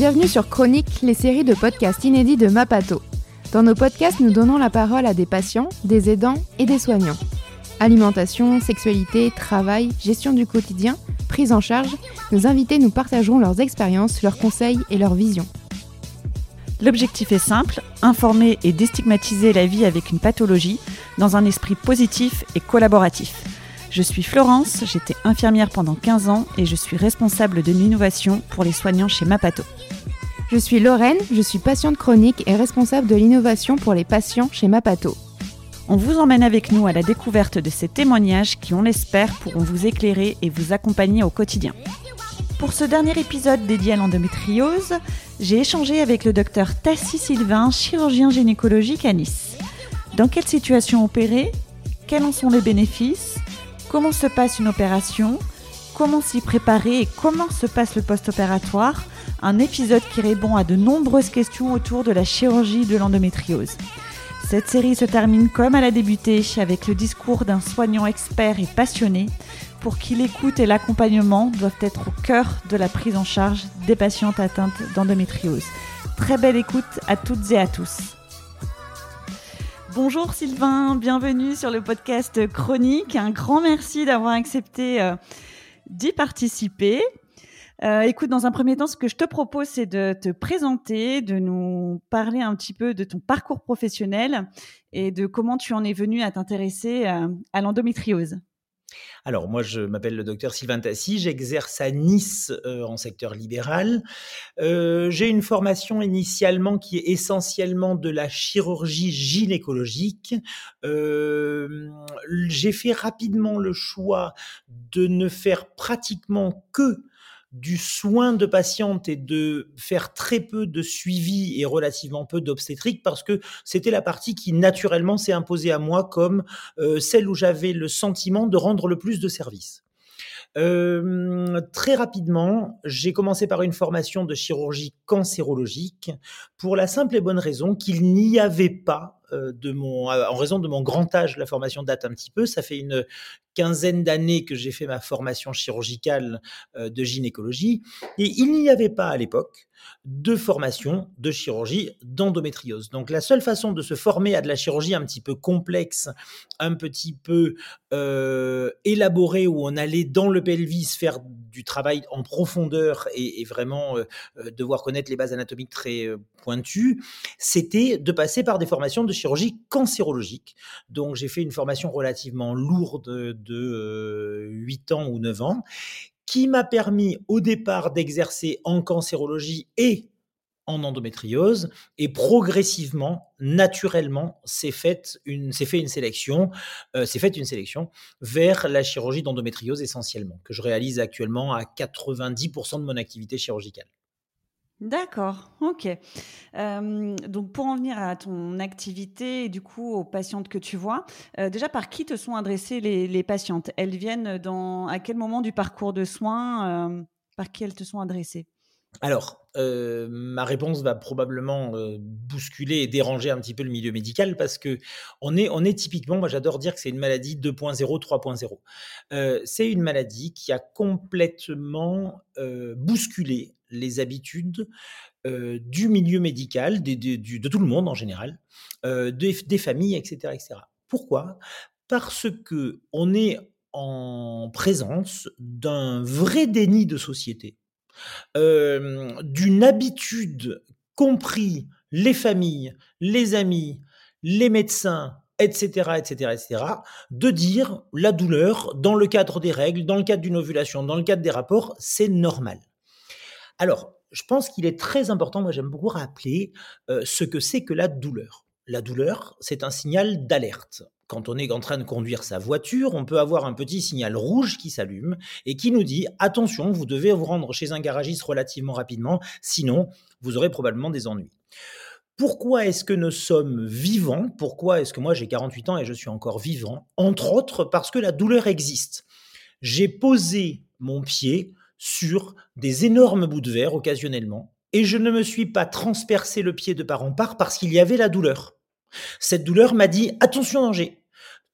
Bienvenue sur Chronique, les séries de podcasts inédits de Mapato. Dans nos podcasts, nous donnons la parole à des patients, des aidants et des soignants. Alimentation, sexualité, travail, gestion du quotidien, prise en charge, nos invités nous partageront leurs expériences, leurs conseils et leurs visions. L'objectif est simple, informer et déstigmatiser la vie avec une pathologie dans un esprit positif et collaboratif. Je suis Florence, j'étais infirmière pendant 15 ans et je suis responsable de l'innovation pour les soignants chez Mapato. Je suis Lorraine, je suis patiente chronique et responsable de l'innovation pour les patients chez Mapato. On vous emmène avec nous à la découverte de ces témoignages qui, on l'espère, pourront vous éclairer et vous accompagner au quotidien. Pour ce dernier épisode dédié à l'endométriose, j'ai échangé avec le docteur Tassi Sylvain, chirurgien gynécologique à Nice. Dans quelle situation opérer? Quels en sont les bénéfices? Comment se passe une opération, comment s'y préparer et comment se passe le post-opératoire, un épisode qui répond à de nombreuses questions autour de la chirurgie de l'endométriose. Cette série se termine comme elle a débuté avec le discours d'un soignant expert et passionné pour qui l'écoute et l'accompagnement doivent être au cœur de la prise en charge des patientes atteintes d'endométriose. Très belle écoute à toutes et à tous. Bonjour Sylvain, bienvenue sur le podcast Chronique. Un grand merci d'avoir accepté euh, d'y participer. Euh, écoute, dans un premier temps, ce que je te propose, c'est de te présenter, de nous parler un petit peu de ton parcours professionnel et de comment tu en es venu à t'intéresser euh, à l'endométriose. Alors, moi, je m'appelle le docteur Sylvain Tassi, j'exerce à Nice euh, en secteur libéral. J'ai une formation initialement qui est essentiellement de la chirurgie gynécologique. J'ai fait rapidement le choix de ne faire pratiquement que du soin de patiente et de faire très peu de suivi et relativement peu d'obstétrique parce que c'était la partie qui naturellement s'est imposée à moi comme euh, celle où j'avais le sentiment de rendre le plus de services. Euh, très rapidement, j'ai commencé par une formation de chirurgie cancérologique pour la simple et bonne raison qu'il n'y avait pas de mon, en raison de mon grand âge, la formation date un petit peu. Ça fait une quinzaine d'années que j'ai fait ma formation chirurgicale euh, de gynécologie. Et il n'y avait pas à l'époque de formation de chirurgie d'endométriose. Donc la seule façon de se former à de la chirurgie un petit peu complexe, un petit peu euh, élaborée, où on allait dans le pelvis faire du travail en profondeur et, vraiment euh, euh, devoir connaître les bases anatomiques très pointues, c'était de passer par des formations de chirurgie cancérologique. Donc j'ai fait une formation relativement lourde de 8 ans ou 9 ans qui m'a permis au départ d'exercer en cancérologie et en endométriose et progressivement, naturellement, s'est faite une, fait une sélection, euh, s'est une sélection vers la chirurgie d'endométriose essentiellement, que je réalise actuellement à 90% de mon activité chirurgicale. D'accord, ok. Euh, donc pour en venir à ton activité et du coup aux patientes que tu vois, euh, déjà par qui te sont adressées les, patientes? Elles viennent dans à quel moment du parcours de soins euh, Par qui elles te sont adressées? Alors, ma réponse va probablement bousculer et déranger un petit peu le milieu médical parce que on est, on est typiquement, moi j'adore dire que c'est une maladie 2.0, 3.0. c'est une maladie qui a complètement bousculé les habitudes du milieu médical, de tout le monde en général, des, familles, etc., etc. Pourquoi? Parce que on est en présence d'un vrai déni de société, d'une habitude compris les familles, les amis, les médecins, etc., etc., etc., de dire la douleur dans le cadre des règles, dans le cadre d'une ovulation, dans le cadre des rapports, c'est normal. Alors, je pense qu'il est très important, moi j'aime beaucoup rappeler euh, ce que c'est que la douleur. La douleur, c'est un signal d'alerte. Quand on est en train de conduire sa voiture, on peut avoir un petit signal rouge qui s'allume et qui nous dit attention, vous devez vous rendre chez un garagiste relativement rapidement, sinon vous aurez probablement des ennuis. Pourquoi est-ce que nous sommes vivants? Pourquoi est-ce que moi j'ai 48 ans et je suis encore vivant? Entre autres parce que la douleur existe. J'ai posé mon pied sur des énormes bouts de verre occasionnellement et je ne me suis pas transpercé le pied de part en part parce qu'il y avait la douleur. Cette douleur m'a dit attention danger.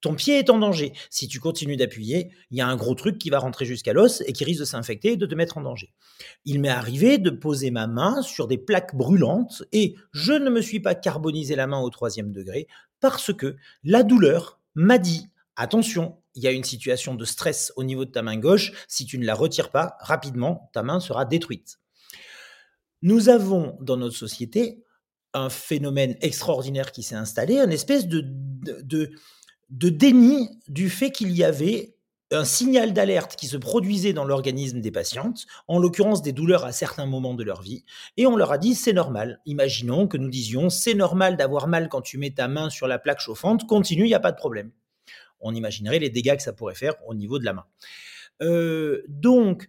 Ton pied est en danger. Si tu continues d'appuyer, il y a un gros truc qui va rentrer jusqu'à l'os et qui risque de s'infecter et de te mettre en danger. Il m'est arrivé de poser ma main sur des plaques brûlantes et je ne me suis pas carbonisé la main au troisième degré parce que la douleur m'a dit attention, il y a une situation de stress au niveau de ta main gauche. Si tu ne la retires pas rapidement, ta main sera détruite. Nous avons dans notre société un phénomène extraordinaire qui s'est installé, une espèce de, de, de déni du fait qu'il y avait un signal d'alerte qui se produisait dans l'organisme des patientes, en l'occurrence des douleurs à certains moments de leur vie, et on leur a dit c'est normal. Imaginons que nous disions c'est normal d'avoir mal quand tu mets ta main sur la plaque chauffante, continue, il n'y a pas de problème. On imaginerait les dégâts que ça pourrait faire au niveau de la main. Euh, donc,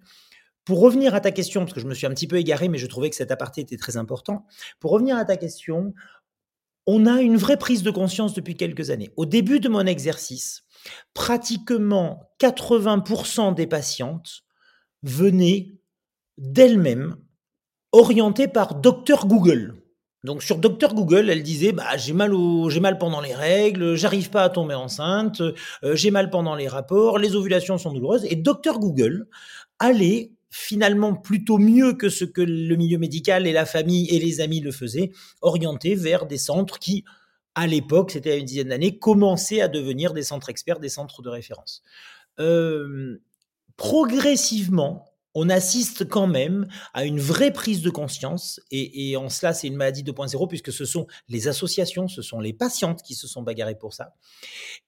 pour revenir à ta question, parce que je me suis un petit peu égaré, mais je trouvais que cet aparté était très important, pour revenir à ta question, on a une vraie prise de conscience depuis quelques années. Au début de mon exercice, pratiquement 80% des patientes venaient d'elles-mêmes orientées par Docteur Google. Donc sur Docteur Google, elle disait bah, j'ai mal j'ai mal pendant les règles, j'arrive pas à tomber enceinte, euh, j'ai mal pendant les rapports, les ovulations sont douloureuses et Docteur Google allait finalement plutôt mieux que ce que le milieu médical et la famille et les amis le faisaient, orienté vers des centres qui, à l'époque, c'était une dizaine d'années, commençaient à devenir des centres experts, des centres de référence. Euh, progressivement, on assiste quand même à une vraie prise de conscience, et, en cela c'est une maladie 2.0, puisque ce sont les associations, ce sont les patientes qui se sont bagarrées pour ça.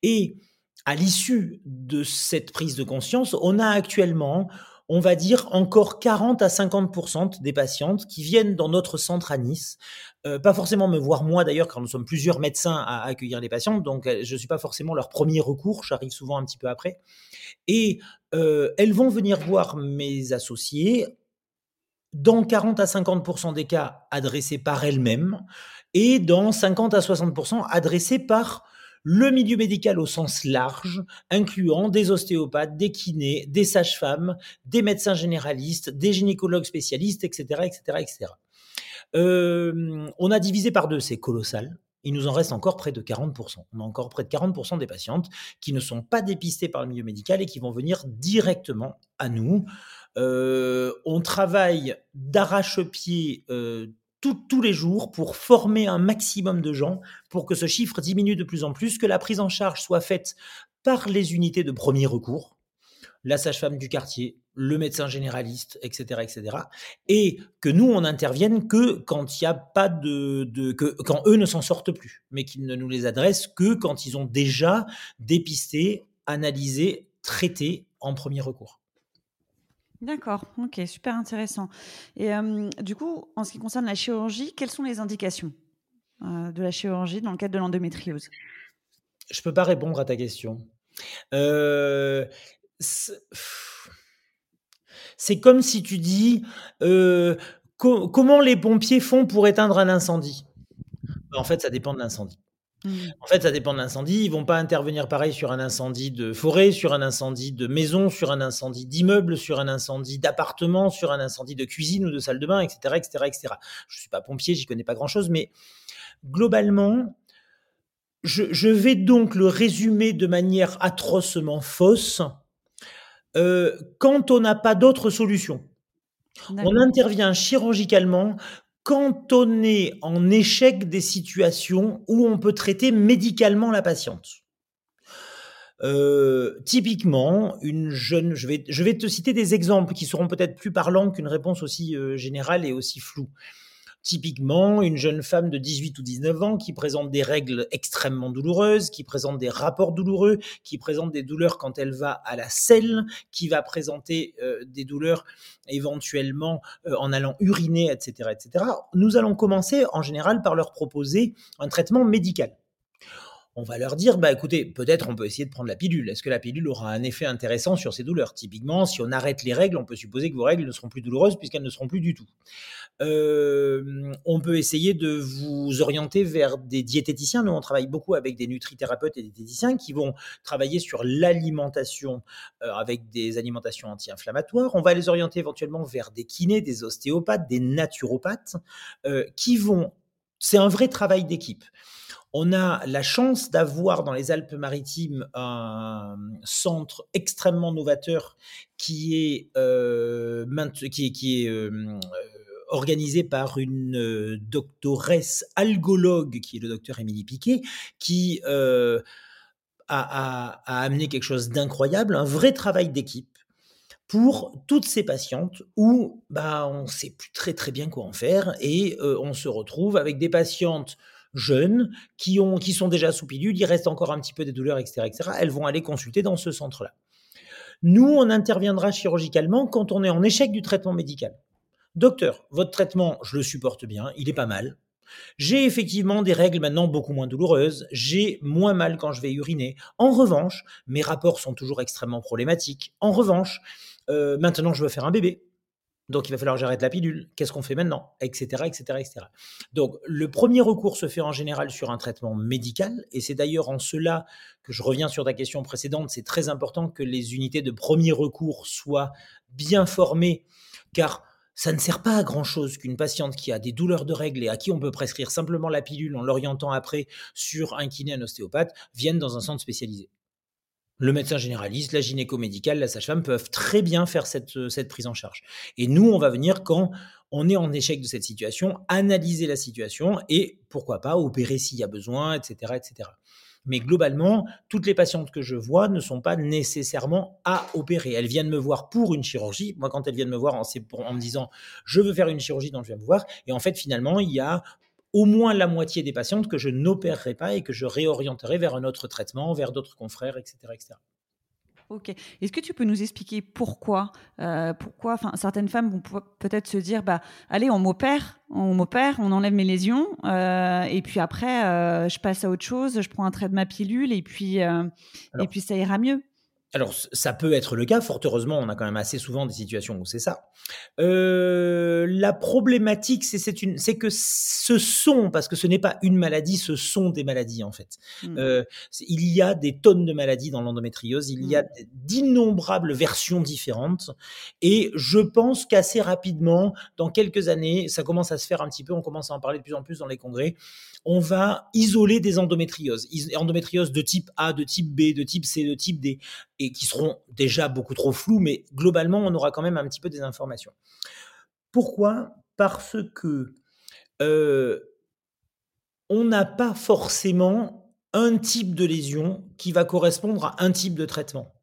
Et à l'issue de cette prise de conscience, on a actuellement on va dire encore 40 à 50 des patientes qui viennent dans notre centre à Nice, euh, pas forcément me voir moi d'ailleurs, car nous sommes plusieurs médecins à accueillir les patientes, donc euh, je ne suis pas forcément leur premier recours, j'arrive souvent un petit peu après. Et euh, elles vont venir voir mes associés dans 40 à 50 des cas adressés par elles-mêmes et dans 50 à 60% adressés par le milieu médical au sens large, incluant des ostéopathes, des kinés, des sages-femmes, des médecins généralistes, des gynécologues spécialistes, etc. etc., etc. on a divisé par deux, c'est colossal. Il nous en reste encore près de 40%. On a encore près de 40% des patientes qui ne sont pas dépistées par le milieu médical et qui vont venir directement à nous. Euh, on travaille d'arrache-pied euh, tous les jours pour former un maximum de gens, pour que ce chiffre diminue de plus en plus, que la prise en charge soit faite par les unités de premier recours, la sage-femme du quartier, le médecin généraliste, etc., etc., et que nous on intervienne que quand il n'y a pas de, que quand eux ne s'en sortent plus, mais qu'ils ne nous les adressent que quand ils ont déjà dépisté, analysé, traité en premier recours. D'accord, ok, super intéressant. Et du coup, en ce qui concerne la chirurgie, quelles sont les indications euh, de la chirurgie dans le cadre de l'endométriose? Je ne peux pas répondre à ta question. Euh, c'est comme si tu dis euh, comment les pompiers font pour éteindre un incendie? En fait, ça dépend de l'incendie. Mmh. En fait, ça dépend de l'incendie. Ils vont pas intervenir pareil sur un incendie de forêt, sur un incendie de maison, sur un incendie d'immeuble, sur un incendie d'appartement, sur un incendie de cuisine ou de salle de bain, etc., etc., etc. Je suis pas pompier, j'y connais pas grand chose, mais globalement, je, vais donc le résumer de manière atrocement fausse. Euh, quand on n'a pas d'autre solution, on intervient chirurgicalement quand on est en échec des situations où on peut traiter médicalement la patiente. Euh, typiquement, une jeune, je vais, je te citer des exemples qui seront peut-être plus parlants qu'une réponse aussi euh, générale et aussi floue. Typiquement, une jeune femme de 18 ou 19 ans qui présente des règles extrêmement douloureuses, qui présente des rapports douloureux, qui présente des douleurs quand elle va à la selle, qui va présenter euh, des douleurs éventuellement euh, en allant uriner, etc., etc. Nous allons commencer en général par leur proposer un traitement médical. On va leur dire, bah écoutez, peut-être on peut essayer de prendre la pilule. Est-ce que la pilule aura un effet intéressant sur ces douleurs? Typiquement, si on arrête les règles, on peut supposer que vos règles ne seront plus douloureuses puisqu'elles ne seront plus du tout. On peut essayer de vous orienter vers des diététiciens. Nous, on travaille beaucoup avec des nutrithérapeutes et des diététiciens qui vont travailler sur l'alimentation euh, avec des alimentations anti-inflammatoires. On va les orienter éventuellement vers des kinés, des ostéopathes, des naturopathes euh, qui vont... C'est un vrai travail d'équipe. On a la chance d'avoir dans les Alpes-Maritimes un centre extrêmement novateur qui est, qui est organisé par une euh, doctoresse algologue, qui est le docteur Émilie Piquet, qui euh, a, amené quelque chose d'incroyable, un vrai travail d'équipe pour toutes ces patientes où bah, on ne sait plus très très bien quoi en faire et euh, on se retrouve avec des patientes jeunes qui, ont, qui sont déjà sous pilule, il reste encore un petit peu des douleurs, etc., etc. Elles vont aller consulter dans ce centre-là. Nous, on interviendra chirurgicalement quand on est en échec du traitement médical. Docteur, votre traitement, je le supporte bien, il est pas mal. J'ai effectivement des règles maintenant beaucoup moins douloureuses, j'ai moins mal quand je vais uriner. En revanche, mes rapports sont toujours extrêmement problématiques. En revanche, euh, maintenant je veux faire un bébé. Donc il va falloir que j'arrête la pilule. Qu'est-ce qu'on fait maintenant? Etc. Donc le premier recours se fait en général sur un traitement médical. Et c'est d'ailleurs en cela que je reviens sur ta question précédente. C'est très important que les unités de premier recours soient bien formées. Car ça ne sert pas à grand-chose qu'une patiente qui a des douleurs de règles et à qui on peut prescrire simplement la pilule en l'orientant après sur un kiné, un ostéopathe, vienne dans un centre spécialisé. Le médecin généraliste, la gynéco-médicale, la sage-femme peuvent très bien faire cette, cette prise en charge. Et nous, on va venir quand on est en échec de cette situation, analyser la situation et pourquoi pas opérer s'il y a besoin, etc., etc. Mais globalement, toutes les patientes que je vois ne sont pas nécessairement à opérer. Elles viennent me voir pour une chirurgie. Moi, quand elles viennent me voir, c'est en me disant je veux faire une chirurgie, donc je viens me voir. Et en fait, finalement, il y a au moins la moitié des patientes que je n'opérerai pas et que je réorienterai vers un autre traitement, vers d'autres confrères, etc., etc. Ok. Est-ce que tu peux nous expliquer pourquoi euh, Pourquoi Enfin, certaines femmes vont peut-être se dire, bah, allez, on m'opère, on m'opère, on enlève mes lésions, euh, et puis après, euh, je passe à autre chose, je prends un trait de ma pilule, et puis, et puis ça ira mieux. Alors, ça peut être le cas. Fort heureusement, on a quand même assez souvent des situations où c'est ça. Euh, la problématique, c'est que ce sont, parce que ce n'est pas une maladie, ce sont des maladies en fait. Mmh. Euh, il y a des tonnes de maladies dans l'endométriose. Il y a mmh. d'innombrables versions différentes. Et je pense qu'assez rapidement, dans quelques années, ça commence à se faire un petit peu. On commence à en parler de plus en plus dans les congrès on va isoler des endométrioses, endométrioses de type A, de type B, de type C, de type D, et qui seront déjà beaucoup trop floues, mais globalement, on aura quand même un petit peu des informations. Pourquoi? Parce que euh, on n'a pas forcément un type de lésion qui va correspondre à un type de traitement.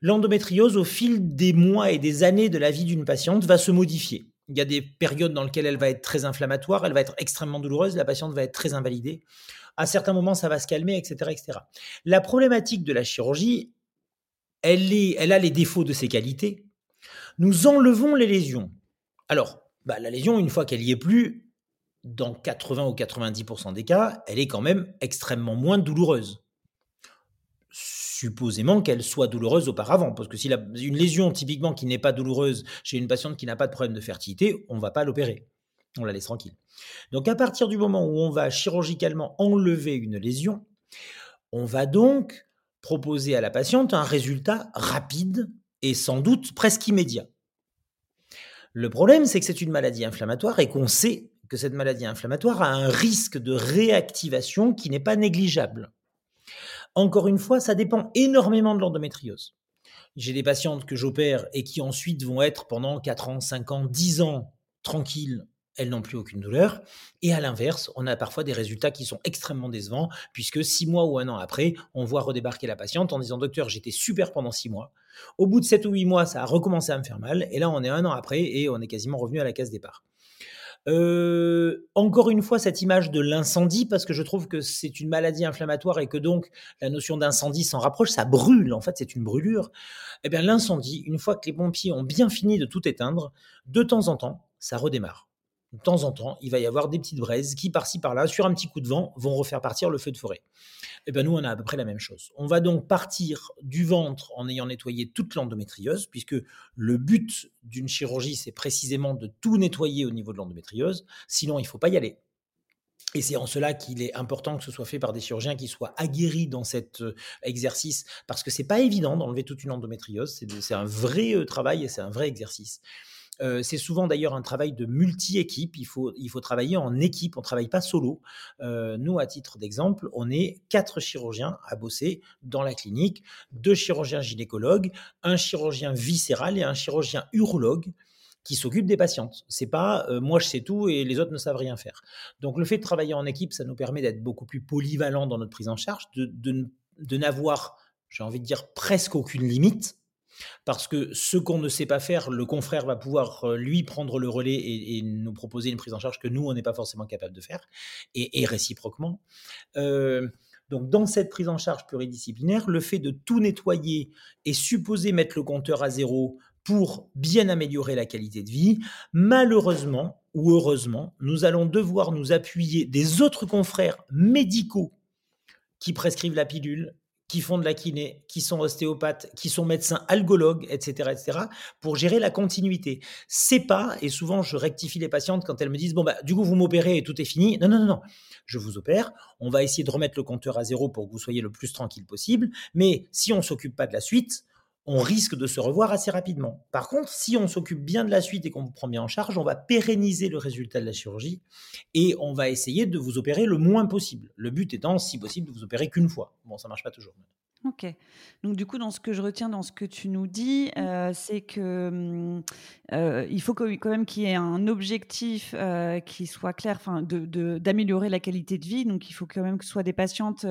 L'endométriose, au fil des mois et des années de la vie d'une patiente, va se modifier. Il y a des périodes dans lesquelles elle va être très inflammatoire, elle va être extrêmement douloureuse, la patiente va être très invalidée. À certains moments, ça va se calmer, etc., etc. La problématique de la chirurgie, elle, a les défauts de ses qualités. Nous enlevons les lésions. Alors, bah, la lésion, une fois qu'elle y est plus, dans 80 ou 90% des cas, elle est quand même extrêmement moins douloureuse supposément qu'elle soit douloureuse auparavant. Parce que si une lésion typiquement qui n'est pas douloureuse chez une patiente qui n'a pas de problème de fertilité, on ne va pas l'opérer. On la laisse tranquille. Donc à partir du moment où on va chirurgicalement enlever une lésion, on va donc proposer à la patiente un résultat rapide et sans doute presque immédiat. Le problème, c'est que c'est une maladie inflammatoire et qu'on sait que cette maladie inflammatoire a un risque de réactivation qui n'est pas négligeable. Encore une fois, ça dépend énormément de l'endométriose. J'ai des patientes que j'opère et qui ensuite vont être pendant 4 ans, 5 ans, 10 ans tranquilles, elles n'ont plus aucune douleur. Et à l'inverse, on a parfois des résultats qui sont extrêmement décevants, puisque 6 mois ou un an après, on voit redébarquer la patiente en disant Docteur, j'étais super pendant 6 mois. Au bout de 7 ou 8 mois, ça a recommencé à me faire mal. Et là, on est un an après et on est quasiment revenu à la case départ. Euh, encore une fois, cette image de l'incendie, parce que je trouve que c'est une maladie inflammatoire et que donc la notion d'incendie s'en rapproche, ça brûle, en fait, c'est une brûlure. Eh bien, l'incendie, une fois que les pompiers ont bien fini de tout éteindre, de temps en temps, ça redémarre. De temps en temps, il va y avoir des petites braises qui, par-ci, par-là, sur un petit coup de vent, vont refaire partir le feu de forêt. Et eh bien, nous, on a à peu près la même chose. On va donc partir du ventre en ayant nettoyé toute l'endométriose, puisque le but d'une chirurgie, c'est précisément de tout nettoyer au niveau de l'endométriose. Sinon, il ne faut pas y aller. Et c'est en cela qu'il est important que ce soit fait par des chirurgiens qui soient aguerris dans cet euh, exercice, parce que c'est pas évident d'enlever toute une endométriose. C'est un vrai euh, travail et c'est un vrai exercice. Euh, c'est souvent d'ailleurs un travail de multi-équipe. Il faut, il faut travailler en équipe. On ne travaille pas solo. nous, à titre d'exemple, on est quatre chirurgiens à bosser dans la clinique, deux chirurgiens gynécologues, un chirurgien viscéral et un chirurgien urologue qui s'occupe des patientes. C'est pas euh, moi je sais tout et les autres ne savent rien faire. Donc le fait de travailler en équipe, ça nous permet d'être beaucoup plus polyvalent dans notre prise en charge, de, n'avoir, j'ai envie de dire, presque aucune limite. Parce que ce qu'on ne sait pas faire, le confrère va pouvoir euh, lui prendre le relais et, nous proposer une prise en charge que nous, on n'est pas forcément capable de faire, et, réciproquement. Euh, donc, dans cette prise en charge pluridisciplinaire, le fait de tout nettoyer et supposer mettre le compteur à zéro pour bien améliorer la qualité de vie. Malheureusement ou heureusement, nous allons devoir nous appuyer des autres confrères médicaux qui prescrivent la pilule, qui font de la kiné, qui sont ostéopathes, qui sont médecins algologues, etc., etc., pour gérer la continuité. C'est pas, et souvent je rectifie les patientes quand elles me disent bon bah du coup vous m'opérez et tout est fini. Non non non non, je vous opère. On va essayer de remettre le compteur à zéro pour que vous soyez le plus tranquille possible. Mais si on s'occupe pas de la suite, on risque de se revoir assez rapidement. Par contre, si on s'occupe bien de la suite et qu'on vous prend bien en charge, on va pérenniser le résultat de la chirurgie et on va essayer de vous opérer le moins possible. Le but étant, si possible, de vous opérer qu'une fois. Bon, ça marche pas toujours. Ok. Donc du coup, dans ce que je retiens dans ce que tu nous dis, mmh. euh, c'est que mmh, euh, il faut quand même qu'il y ait un objectif euh, qui soit clair, enfin, de, d'améliorer la qualité de vie. Donc il faut quand même que ce soit des patientes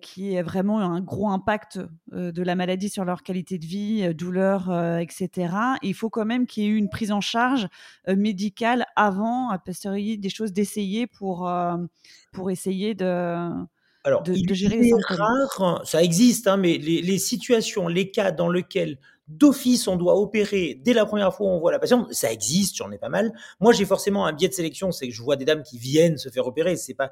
qui aient vraiment un gros impact de la maladie sur leur qualité de vie, douleur, etc. il faut quand même qu'il y ait eu une prise en charge médicale avant, à posteriori, des choses d'essayer pour pour essayer de alors, il est rare, ça existe, hein, mais les, les, situations, les cas dans lesquels d'office on doit opérer dès la première fois où on voit la patiente, ça existe, j'en ai pas mal. Moi, j'ai forcément un biais de sélection, c'est que je vois des dames qui viennent se faire opérer. C'est pas,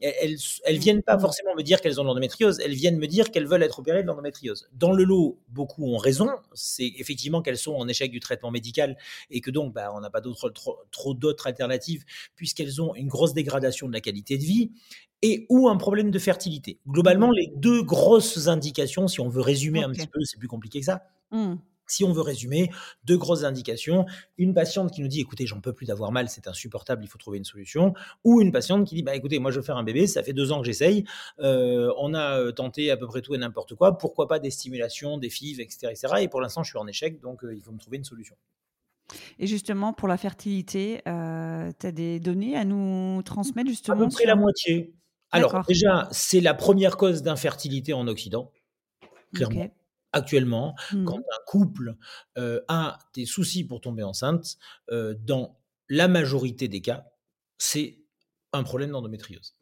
elles, elles viennent pas forcément me dire qu'elles ont l'endométriose, elles viennent me dire qu'elles veulent être opérées de l'endométriose. Dans le lot, beaucoup ont raison. C'est effectivement qu'elles sont en échec du traitement médical et que donc, bah, on n'a pas d'autres, trop, trop d'autres alternatives puisqu'elles ont une grosse dégradation de la qualité de vie et ou un problème de fertilité. Globalement, les deux grosses indications, si on veut résumer un petit peu, c'est plus compliqué que ça. Si on veut résumer, deux grosses indications. Une patiente qui nous dit écoutez, j'en peux plus d'avoir mal, c'est insupportable, il faut trouver une solution. Ou une patiente qui dit bah, écoutez, moi je veux faire un bébé, ça fait deux ans que j'essaye, euh, on a euh, tenté à peu près tout et n'importe quoi, pourquoi pas des stimulations, des FIV, etc. etc. et pour l'instant, je suis en échec, donc euh, il faut me trouver une solution. Et justement, pour la fertilité, tu as des données à nous transmettre justement À peu près la moitié. Alors, déjà, c'est la première cause d'infertilité en Occident, clairement. Actuellement, mmh. quand un couple euh, a des soucis pour tomber enceinte, euh, dans la majorité des cas, c'est un problème d'endométriose.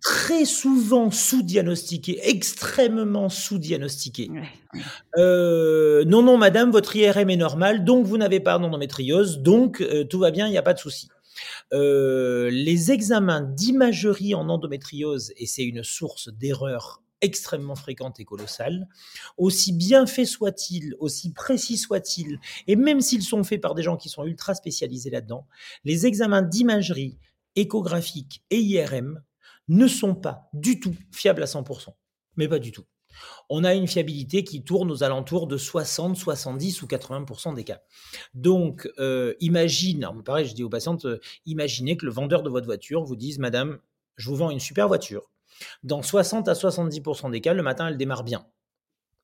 Très souvent sous-diagnostiqué, extrêmement sous-diagnostiqué. Euh, non, non, madame, votre IRM est normal, donc vous n'avez pas d'endométriose, donc tout va bien, il n'y a pas de souci. Euh, les examens d'imagerie en endométriose, et c'est une source d'erreur extrêmement fréquente et colossale, aussi bien faits soient-ils, aussi précis soient-ils, et même s'ils sont faits par des gens qui sont ultra spécialisés là-dedans, les examens d'imagerie échographique et IRM ne sont pas du tout fiables à 100%. Mais pas du tout on a une fiabilité qui tourne aux alentours de 60, 70 ou 80% des cas. Donc, euh, imagine, pareil, je dis aux patientes, euh, imaginez que le vendeur de votre voiture vous dise, Madame, je vous vends une super voiture. Dans 60 à 70% des cas, le matin, elle démarre bien.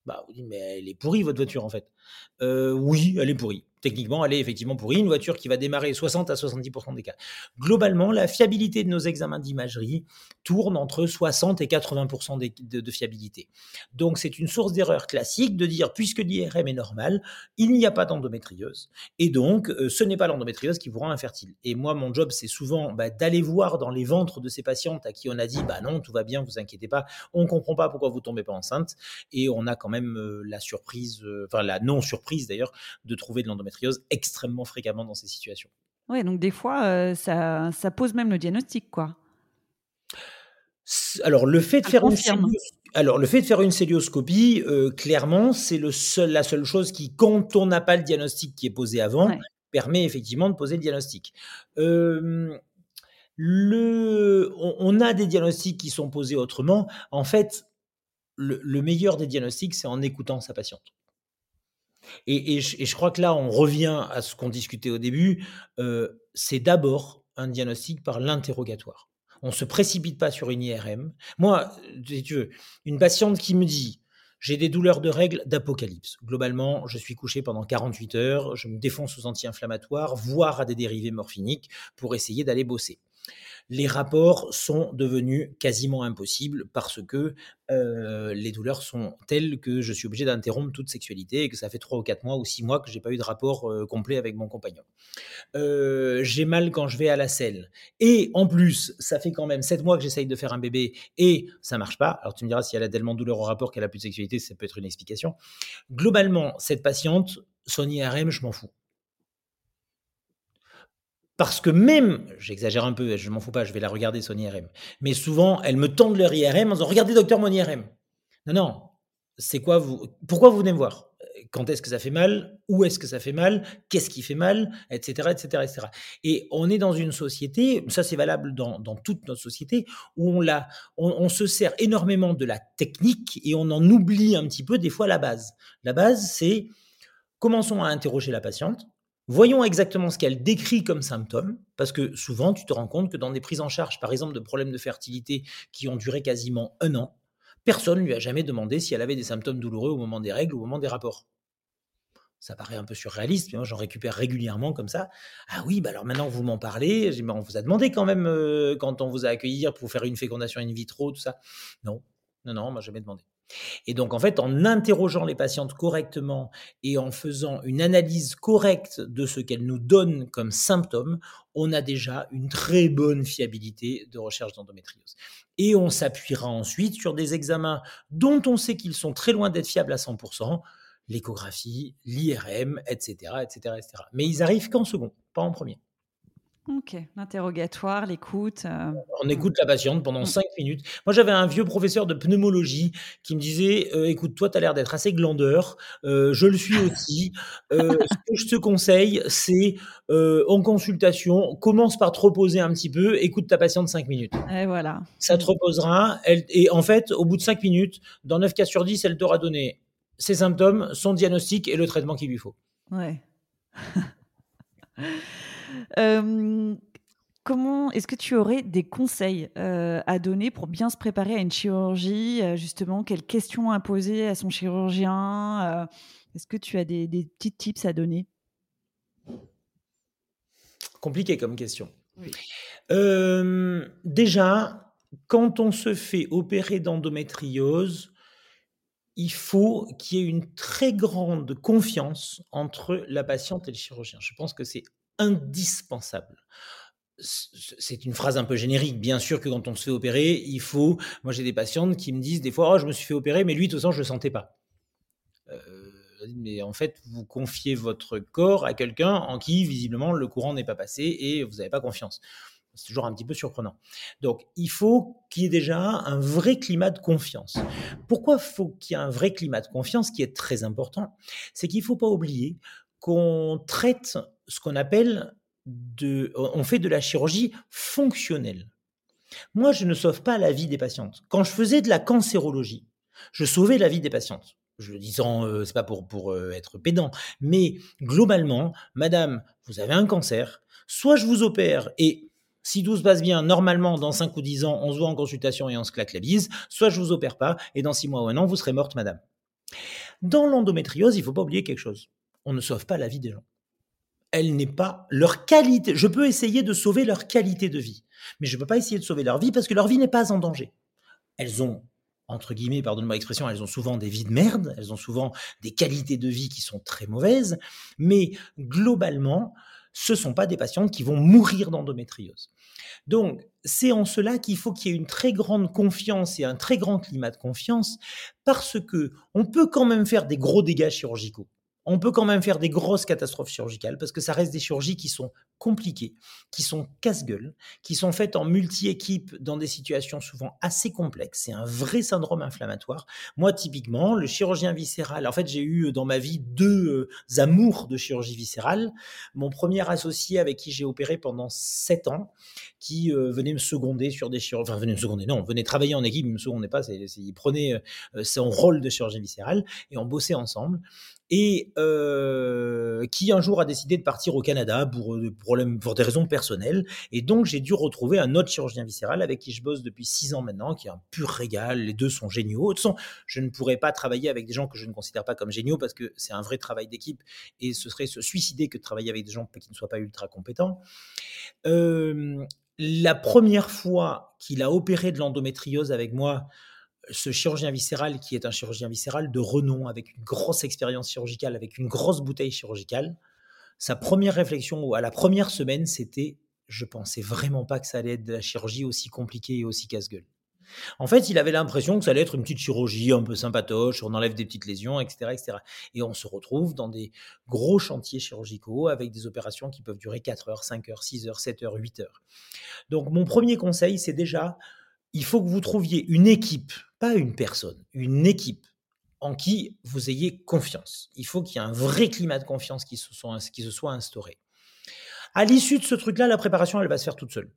Bah, vous dites, mais elle est pourrie, votre voiture, en fait. Euh, oui, elle est pourrie techniquement, elle est effectivement pourrie. Une voiture qui va démarrer 60 à 70% des cas. Globalement, la fiabilité de nos examens d'imagerie tourne entre 60 et 80% de, fiabilité. Donc, c'est une source d'erreur classique de dire, puisque l'IRM est normal, il n'y a pas d'endométriose. Et donc, euh, ce n'est pas l'endométriose qui vous rend infertile. Et moi, mon job, c'est souvent bah, d'aller voir dans les ventres de ces patientes à qui on a dit, bah non, tout va bien, vous inquiétez pas, on comprend pas pourquoi vous tombez pas enceinte. Et on a quand même euh, la surprise, euh, enfin la non-surprise d'ailleurs, de trouver de l'endométriose extrêmement fréquemment dans ces situations. Ouais, donc des fois, ça, ça pose même le diagnostic, quoi. Alors le fait de faire une alors le fait de faire une célioscopie, clairement, c'est le seul la seule chose qui, quand on n'a pas le diagnostic qui est posé avant, permet effectivement de poser le diagnostic. le on a des diagnostics qui sont posés autrement. En fait, le meilleur des diagnostics, c'est en écoutant sa patiente. Et je crois que là, on revient à ce qu'on discutait au début, c'est d'abord un diagnostic par l'interrogatoire. On ne se précipite pas sur une IRM. Moi, veux, une patiente qui me dit j'ai des douleurs de règles d'apocalypse. Globalement, je suis couché pendant 48 heures, je me défonce aux anti-inflammatoires, voire à des dérivés morphiniques pour essayer d'aller bosser les rapports sont devenus quasiment impossibles parce que les douleurs sont telles que je suis obligé d'interrompre toute sexualité et que ça fait trois ou quatre mois ou six mois que j'ai pas eu de rapport complet avec mon compagnon. J'ai mal quand je vais à la selle et en plus ça fait quand même sept mois que j'essaye de faire un bébé et ça marche pas. Alors tu me diras si elle a tellement de douleurs au rapport qu'elle a plus de sexualité, ça peut être une explication. Globalement, cette patiente, son IRM, je m'en fous. Parce que même, j'exagère un peu, je m'en fous pas, je vais la regarder son IRM. Mais souvent, elles me tendent leur IRM en disant Regardez, docteur, mon IRM. Non, non. C'est quoi vous Pourquoi vous venez me voir? Quand est-ce que ça fait mal? Où est-ce que ça fait mal? Qu'est-ce qui fait mal? Etc. etc., etc. Et on est dans une société, ça c'est valable dans, toute notre société, où on, la, on se sert énormément de la technique et on en oublie un petit peu des fois la base. La base, c'est commençons à interroger la patiente Voyons exactement ce qu'elle décrit comme symptômes, parce que souvent tu te rends compte que dans des prises en charge, par exemple, de problèmes de fertilité qui ont duré quasiment un an, personne ne lui a jamais demandé si elle avait des symptômes douloureux au moment des règles ou au moment des rapports. Ça paraît un peu surréaliste, mais moi j'en récupère régulièrement comme ça. Ah oui, bah alors maintenant vous m'en parlez, on vous a demandé quand même euh, quand on vous a accueilli pour faire une fécondation in vitro, tout ça. Non, non, non, on m'a jamais demandé. Et donc, en fait, en interrogeant les patientes correctement et en faisant une analyse correcte de ce qu'elles nous donnent comme symptômes, on a déjà une très bonne fiabilité de recherche d'endométriose. Et on s'appuiera ensuite sur des examens dont on sait qu'ils sont très loin d'être fiables à 100%, l'échographie, l'IRM, etc., etc., etc. Mais ils arrivent qu'en second, pas en premier. Ok, l'interrogatoire, l'écoute. Euh, On écoute la patiente pendant mm. cinq minutes. Moi, j'avais un vieux professeur de pneumologie qui me disait euh, Écoute, toi, tu as l'air d'être assez glandeur. Euh, je le suis aussi. ce que je te conseille, c'est en consultation, commence par te reposer un petit peu, écoute ta patiente cinq minutes. Et voilà. Ça te reposera. Elle, et en fait, au bout de cinq minutes, dans 9 cas sur 10, elle t'aura donné ses symptômes, son diagnostic et le traitement qu'il lui faut. Ouais. comment est-ce que tu aurais des conseils à donner pour bien se préparer à une chirurgie Justement, quelles questions à poser à son chirurgien Est-ce que tu as des, des petits tips à donner? Compliqué comme question. déjà, quand on se fait opérer d'endométriose, il faut qu'il y ait une très grande confiance entre la patiente et le chirurgien. Je pense que c'est indispensable. C'est une phrase un peu générique. Bien sûr que quand on se fait opérer, il faut. Moi, j'ai des patientes qui me disent des fois, oh, je me suis fait opérer, mais lui, de toute façon, je le sentais pas. Euh, mais en fait, vous confiez votre corps à quelqu'un en qui, visiblement, le courant n'est pas passé et vous n'avez pas confiance. C'est toujours un petit peu surprenant. Donc, il faut qu'il y ait déjà un vrai climat de confiance. Pourquoi faut qu'il y ait un vrai climat de confiance qui est très important? C'est qu'il ne faut pas oublier qu'on traite ce qu'on appelle de, on fait de la chirurgie fonctionnelle. Moi, je ne sauve pas la vie des patientes. Quand je faisais de la cancérologie, je sauvais la vie des patientes. Je le dis sans, euh, c'est pas pour, pour euh, être pédant, mais globalement, madame, vous avez un cancer, soit je vous opère et si tout se passe bien, normalement, dans 5 ou 10 ans, on se voit en consultation et on se claque la bise, soit je vous opère pas et dans 6 mois ou un an, vous serez morte, madame. Dans l'endométriose, il faut pas oublier quelque chose. On ne sauve pas la vie des gens elle n'est pas leur qualité. Je peux essayer de sauver leur qualité de vie, mais je ne peux pas essayer de sauver leur vie parce que leur vie n'est pas en danger. Elles ont, entre guillemets, pardonne-moi l'expression, elles ont souvent des vies de merde, elles ont souvent des qualités de vie qui sont très mauvaises, mais globalement, ce ne sont pas des patientes qui vont mourir d'endométriose. Donc, c'est en cela qu'il faut qu'il y ait une très grande confiance et un très grand climat de confiance, parce que on peut quand même faire des gros dégâts chirurgicaux on peut quand même faire des grosses catastrophes chirurgicales parce que ça reste des chirurgies qui sont compliquées, qui sont casse-gueule, qui sont faites en multi-équipe dans des situations souvent assez complexes. C'est un vrai syndrome inflammatoire. Moi, typiquement, le chirurgien viscéral, en fait, j'ai eu dans ma vie deux euh, amours de chirurgie viscérale. Mon premier associé avec qui j'ai opéré pendant sept ans, qui euh, venait me seconder sur des chirurgies, enfin venait me seconder, non, venait travailler en équipe, il me secondait pas, il prenait euh, son rôle de chirurgien viscéral et on bossait ensemble et euh, qui un jour a décidé de partir au Canada pour, euh, pour des raisons personnelles. Et donc, j'ai dû retrouver un autre chirurgien viscéral avec qui je bosse depuis six ans maintenant, qui est un pur régal. Les deux sont géniaux. De toute je ne pourrais pas travailler avec des gens que je ne considère pas comme géniaux parce que c'est un vrai travail d'équipe et ce serait se suicider que de travailler avec des gens qui ne soient pas ultra compétents. Euh, la première fois qu'il a opéré de l'endométriose avec moi, ce chirurgien viscéral qui est un chirurgien viscéral de renom, avec une grosse expérience chirurgicale, avec une grosse bouteille chirurgicale, sa première réflexion à la première semaine, c'était je pensais vraiment pas que ça allait être de la chirurgie aussi compliquée et aussi casse-gueule. En fait, il avait l'impression que ça allait être une petite chirurgie un peu sympatoche, on enlève des petites lésions, etc., etc. Et on se retrouve dans des gros chantiers chirurgicaux avec des opérations qui peuvent durer 4 heures, 5 heures, 6 heures, 7 heures, 8 heures. Donc, mon premier conseil, c'est déjà il faut que vous trouviez une équipe, pas une personne, une équipe en qui vous ayez confiance. Il faut qu'il y ait un vrai climat de confiance qui se soit, instauré. À l'issue de ce truc-là, la préparation, elle va se faire toute seule.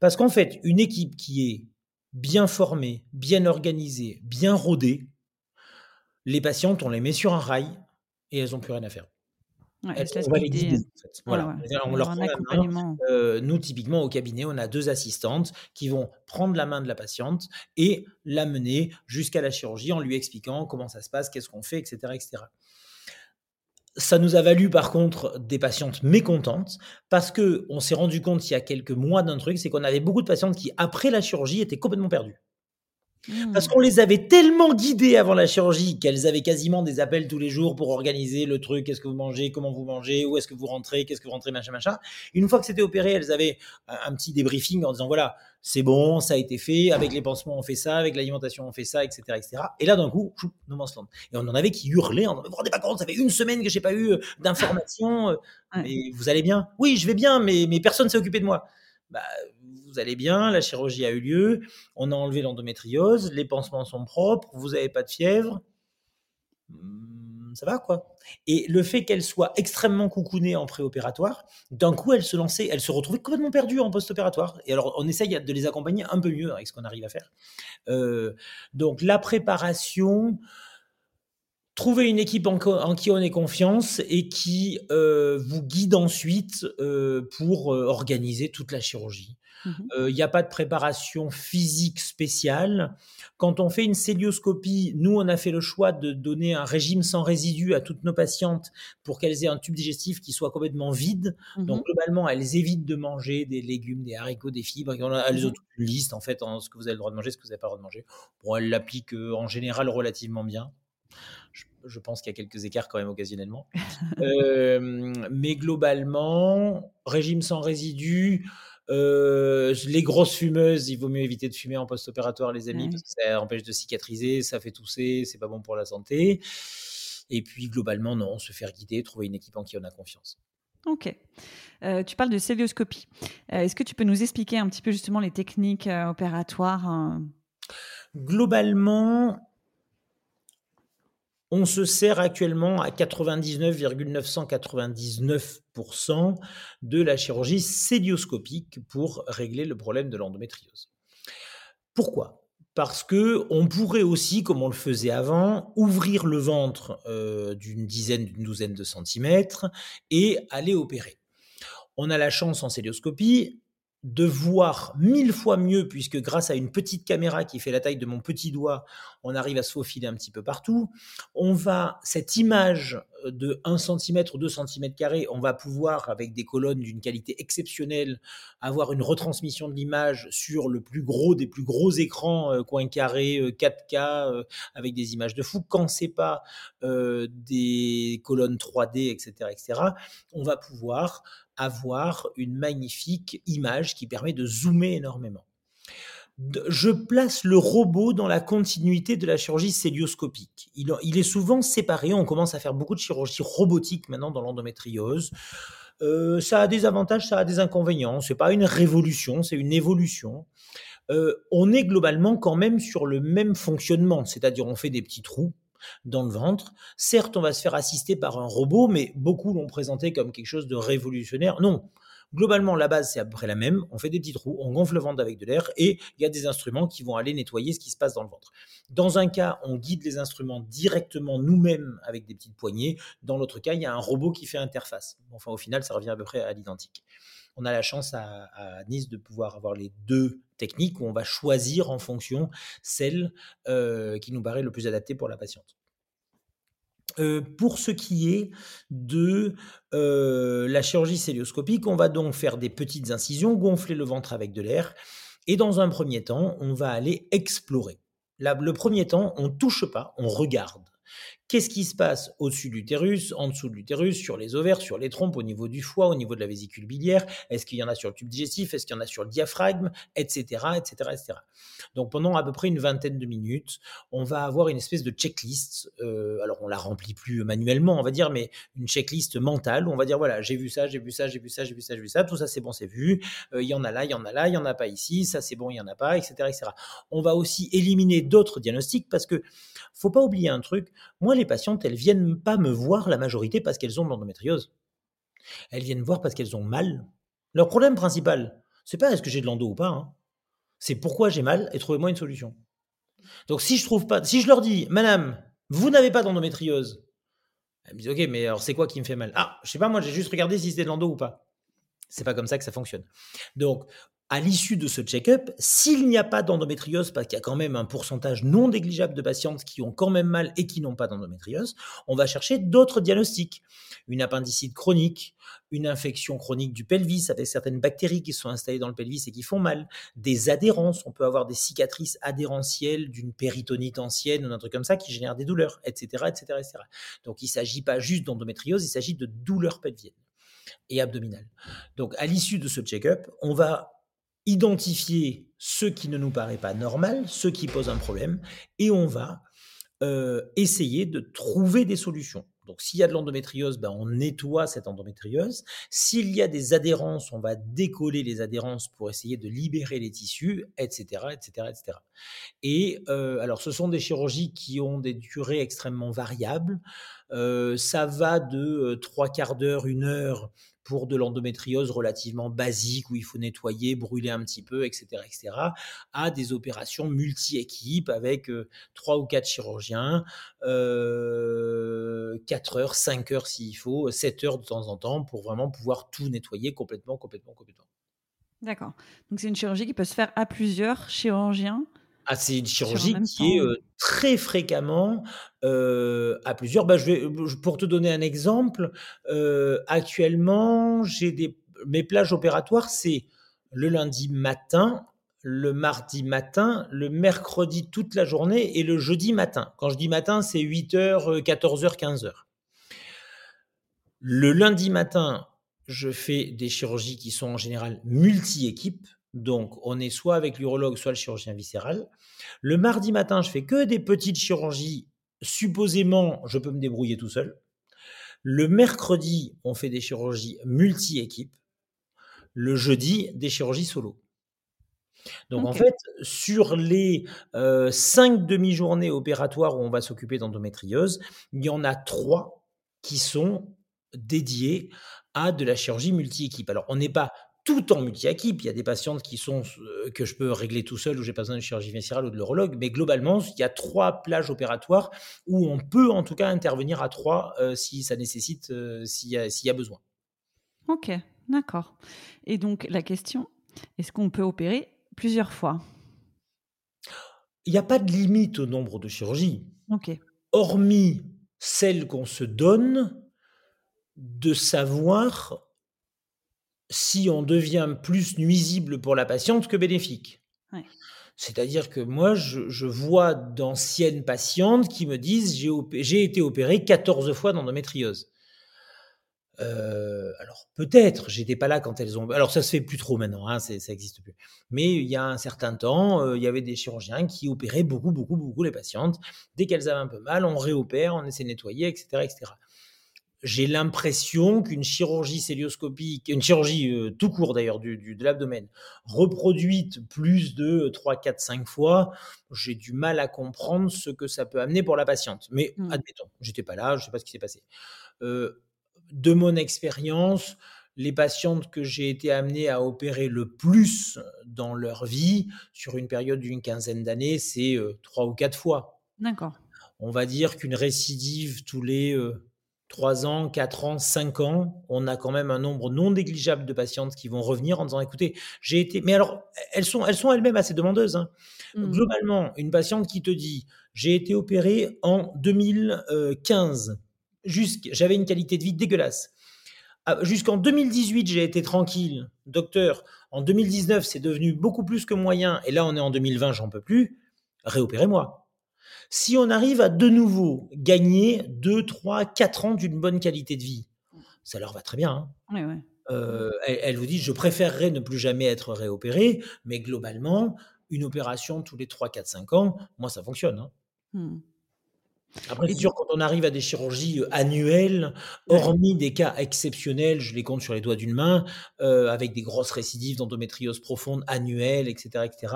Parce qu'en fait, une équipe qui est bien formée, bien organisée, bien rodée, les patientes, on les met sur un rail et elles n'ont plus rien à faire on va les guider. Voilà. on leur prend la main. Euh, nous, typiquement, au cabinet, on a deux assistantes qui vont prendre la main de la patiente et l'amener jusqu'à la chirurgie en lui expliquant comment ça se passe, qu'est-ce qu'on fait, etc., etc. Ça nous a valu par contre des patientes mécontentes parce que on s'est rendu compte il y a quelques mois d'un truc, c'est qu'on avait beaucoup de patientes qui après la chirurgie étaient complètement perdues. Parce mmh. qu'on les avait tellement guidées avant la chirurgie qu'elles avaient quasiment des appels tous les jours pour organiser le truc, qu'est-ce que vous mangez, comment vous mangez, où est-ce que vous rentrez, qu'est-ce que vous rentrez, machin, machin. Une fois que c'était opéré, elles avaient un petit débriefing en disant voilà, c'est bon, ça a été fait, avec les pansements on fait ça, avec l'alimentation on fait ça, etc. etc. Et là d'un coup, no man's land. Et on en avait qui hurlaient, on vous rendez pas compte, ça fait une semaine que j'ai pas eu euh, d'informations, euh, mais vous allez bien? Oui, je vais bien, mais, mais personne s'est occupé de moi. Bah, allez bien, la chirurgie a eu lieu, on a enlevé l'endométriose, les pansements sont propres, vous n'avez pas de fièvre, hmm, ça va quoi. Et le fait qu'elle soit extrêmement coucounée en préopératoire, d'un coup elle se lançait, elle se retrouvait complètement perdue en post-opératoire. Et alors on essaye de les accompagner un peu mieux avec ce qu'on arrive à faire. Euh, donc la préparation, trouver une équipe en, qui on ait confiance et qui euh, vous guide ensuite euh, pour organiser toute la chirurgie. Il mmh n'y a pas de préparation physique spéciale. Quand on fait une célioscopie, nous, on a fait le choix de donner un régime sans résidus à toutes nos patientes pour qu'elles aient un tube digestif qui soit complètement vide. Mmh Donc, globalement, elles évitent de manger des légumes, des haricots, des fibres. Elles ont mmh toute une liste, en fait, en ce que vous avez le droit de manger, ce que vous n'avez pas le droit de manger. Bon, elles l'appliquent en général relativement bien. Je, pense qu'il y a quelques écarts quand même occasionnellement. mais globalement, régime sans résidus, euh, les grosses fumeuses, il vaut mieux éviter de fumer en post-opératoire, les amis, parce que ça empêche de cicatriser, ça fait tousser, c'est pas bon pour la santé. Et puis globalement, non, se faire guider, trouver une équipe en qui on a confiance. Ok. Euh, tu parles de célioscopie. Euh, est-ce que tu peux nous expliquer un petit peu justement les techniques opératoires Globalement, on se sert actuellement à 99,999% de la chirurgie célioscopique pour régler le problème de l'endométriose. Pourquoi? Parce que on pourrait aussi, comme on le faisait avant, ouvrir le ventre euh, d'une dizaine, d'une douzaine de centimètres et aller opérer. On a la chance en célioscopie de voir mille fois mieux, puisque grâce à une petite caméra qui fait la taille de mon petit doigt, on arrive à se faufiler un petit peu partout. On va, cette image de 1 cm ou 2 cm, on va pouvoir, avec des colonnes d'une qualité exceptionnelle, avoir une retransmission de l'image sur le plus gros des plus gros écrans euh, coin carré 4K euh, euh, avec des images de fou. Quand c'est pas des colonnes 3D, etc., etc., on va pouvoir avoir une magnifique image qui permet de zoomer énormément. je place le robot dans la continuité de la chirurgie célioscopique. Il, est souvent séparé. On commence à faire beaucoup de chirurgie robotique maintenant dans l'endométriose. Euh, ça a des avantages, ça a des inconvénients. C'est pas une révolution, c'est une évolution. Euh, on est globalement quand même sur le même fonctionnement, c'est-à-dire on fait des petits trous dans le ventre. Certes, on va se faire assister par un robot, mais beaucoup l'ont présenté comme quelque chose de révolutionnaire. Non, Globalement, la base, c'est à peu près la même. On fait des petits trous, on gonfle le ventre avec de l'air et il y a des instruments qui vont aller nettoyer ce qui se passe dans le ventre. Dans un cas, on guide les instruments directement nous-mêmes avec des petites poignées. Dans l'autre cas, il y a un robot qui fait interface. Enfin, au final, ça revient à peu près à l'identique. On a la chance à, Nice de pouvoir avoir les deux techniques où on va choisir en fonction celle euh, qui nous paraît le plus adaptée pour la patiente. Euh, pour ce qui est de euh, la chirurgie célioscopique, on va donc faire des petites incisions, gonfler le ventre avec de l'air, et dans un premier temps, on va aller explorer. le premier temps, on touche pas, on regarde. Qu'est-ce qui se passe au-dessus de l'utérus, en dessous de l'utérus, sur les ovaires, sur les trompes, au niveau du foie, au niveau de la vésicule biliaire? Est-ce qu'il y en a sur le tube digestif? Est-ce qu'il y en a sur le diaphragme? Etc. etc., etc. Donc pendant à peu près une vingtaine de minutes, on va avoir une espèce de checklist. Euh, alors on la remplit plus manuellement, on va dire, mais une checklist mentale. Où on va dire voilà, j'ai vu ça, j'ai vu ça, j'ai vu ça, j'ai vu ça, j'ai vu ça. Tout ça c'est bon, c'est vu. Euh, il y en a là, il y en a là, il y en a pas ici. Ça c'est bon, il y en a pas, etc., etc. On va aussi éliminer d'autres diagnostics parce que faut pas oublier un truc. Moi les patientes, elles viennent pas me voir la majorité parce qu'elles ont de l'endométriose. Elles viennent voir parce qu'elles ont mal. Leur problème principal, c'est pas est-ce que j'ai de l'endo ou pas. Hein. C'est pourquoi j'ai mal et trouvez-moi une solution. Donc si je trouve pas, si je leur dis, Madame, vous n'avez pas d'endométriose, elles me ok, mais alors c'est quoi qui me fait mal? Ah, je sais pas, moi j'ai juste regardé si c'était de l'endo ou pas. C'est pas comme ça que ça fonctionne. Donc à l'issue de ce check-up, s'il n'y a pas d'endométriose, parce qu'il y a quand même un pourcentage non négligeable de patientes qui ont quand même mal et qui n'ont pas d'endométriose, on va chercher d'autres diagnostics. Une appendicite chronique, une infection chronique du pelvis avec certaines bactéries qui sont installées dans le pelvis et qui font mal, des adhérences, on peut avoir des cicatrices adhérentielles d'une péritonite ancienne ou d'un truc comme ça qui génèrent des douleurs, etc. etc., etc. Donc il ne s'agit pas juste d'endométriose, il s'agit de douleurs pelviennes et abdominales. Donc à l'issue de ce check-up, on va identifier ce qui ne nous paraît pas normal, ce qui pose un problème, et on va euh, essayer de trouver des solutions. Donc s'il y a de l'endométriose, ben, on nettoie cette endométriose. S'il y a des adhérences, on va décoller les adhérences pour essayer de libérer les tissus, etc. etc., etc. Et euh, alors ce sont des chirurgies qui ont des durées extrêmement variables. Euh, ça va de trois quarts d'heure, une heure pour de l'endométriose relativement basique où il faut nettoyer, brûler un petit peu, etc., etc., à des opérations multi-équipes avec euh, trois ou quatre chirurgiens, euh, 4 heures, 5 heures s'il faut, 7 heures de temps en temps pour vraiment pouvoir tout nettoyer complètement, complètement, complètement. D'accord. Donc c'est une chirurgie qui peut se faire à plusieurs chirurgiens ah, c'est une chirurgie qui est euh, très fréquemment euh, à plusieurs. Bah, je vais, pour te donner un exemple, euh, actuellement, j'ai des, mes plages opératoires, c'est le lundi matin, le mardi matin, le mercredi toute la journée et le jeudi matin. Quand je dis matin, c'est 8h, 14h, 15h. Le lundi matin, je fais des chirurgies qui sont en général multi-équipes. Donc, on est soit avec l'urologue, soit le chirurgien viscéral. Le mardi matin, je fais que des petites chirurgies. Supposément, je peux me débrouiller tout seul. Le mercredi, on fait des chirurgies multi-équipes. Le jeudi, des chirurgies solo. Donc en fait, sur les euh, cinq demi-journées opératoires où on va s'occuper d'endométriose, il y en a trois qui sont dédiées à de la chirurgie multi-équipe. Alors on n'est pas tout en multi-équipe. Il y a des patientes qui sont euh, que je peux régler tout seul, où j'ai pas besoin de chirurgie viscérale ou de l'urologue, mais globalement, il y a trois plages opératoires où on peut en tout cas intervenir à trois euh, si ça nécessite, euh, s'il y, y, a besoin. Ok, d'accord. Et donc la question, est-ce qu'on peut opérer plusieurs fois? Il n'y a pas de limite au nombre de chirurgies. Ok. Hormis celle qu'on se donne de savoir si on devient plus nuisible pour la patiente que bénéfique. C'est-à-dire que moi, je, vois d'anciennes patientes qui me disent j'ai été opérée 14 fois d'endométriose. Euh, alors peut-être, j'étais pas là quand elles ont. Alors ça se fait plus trop maintenant, hein, ça existe plus. Mais il y a un certain temps, euh, il y avait des chirurgiens qui opéraient beaucoup, beaucoup, beaucoup les patientes. Dès qu'elles avaient un peu mal, on réopère, on essaie de nettoyer, etc., etc. J'ai l'impression qu'une chirurgie célioscopique, une chirurgie euh, tout court d'ailleurs du, du, de l'abdomen, reproduite plus de 3, 4, 5 fois, j'ai du mal à comprendre ce que ça peut amener pour la patiente. Mais mmh. admettons, j'étais pas là, je sais pas ce qui s'est passé. Euh, de mon expérience, les patientes que j'ai été amené à opérer le plus dans leur vie, sur une période d'une quinzaine d'années, c'est euh, trois ou quatre fois. D'accord. On va dire qu'une récidive tous les euh, trois ans, quatre ans, cinq ans, on a quand même un nombre non négligeable de patientes qui vont revenir en disant écoutez, j'ai été. Mais alors, elles sont elles sont elles-mêmes assez demandeuses. Hein. Mmh. Globalement, une patiente qui te dit j'ai été opérée en 2015 j'avais une qualité de vie dégueulasse. Ah, jusqu'en 2018, j'ai été tranquille, docteur. En 2019, c'est devenu beaucoup plus que moyen. Et là, on est en 2020, j'en peux plus. Réopérez-moi. Si on arrive à de nouveau gagner 2, 3, 4 ans d'une bonne qualité de vie, ça leur va très bien. Hein. Euh, elle, vous dit, je préférerais ne plus jamais être réopéré, mais globalement, une opération tous les 3, 4, 5 ans, moi, ça fonctionne. Hein. Hmm. Après, c'est sûr, quand on arrive à des chirurgies euh, annuelles, hormis des cas exceptionnels, je les compte sur les doigts d'une main, euh, avec des grosses récidives d'endométriose profonde annuelles, etc., etc.,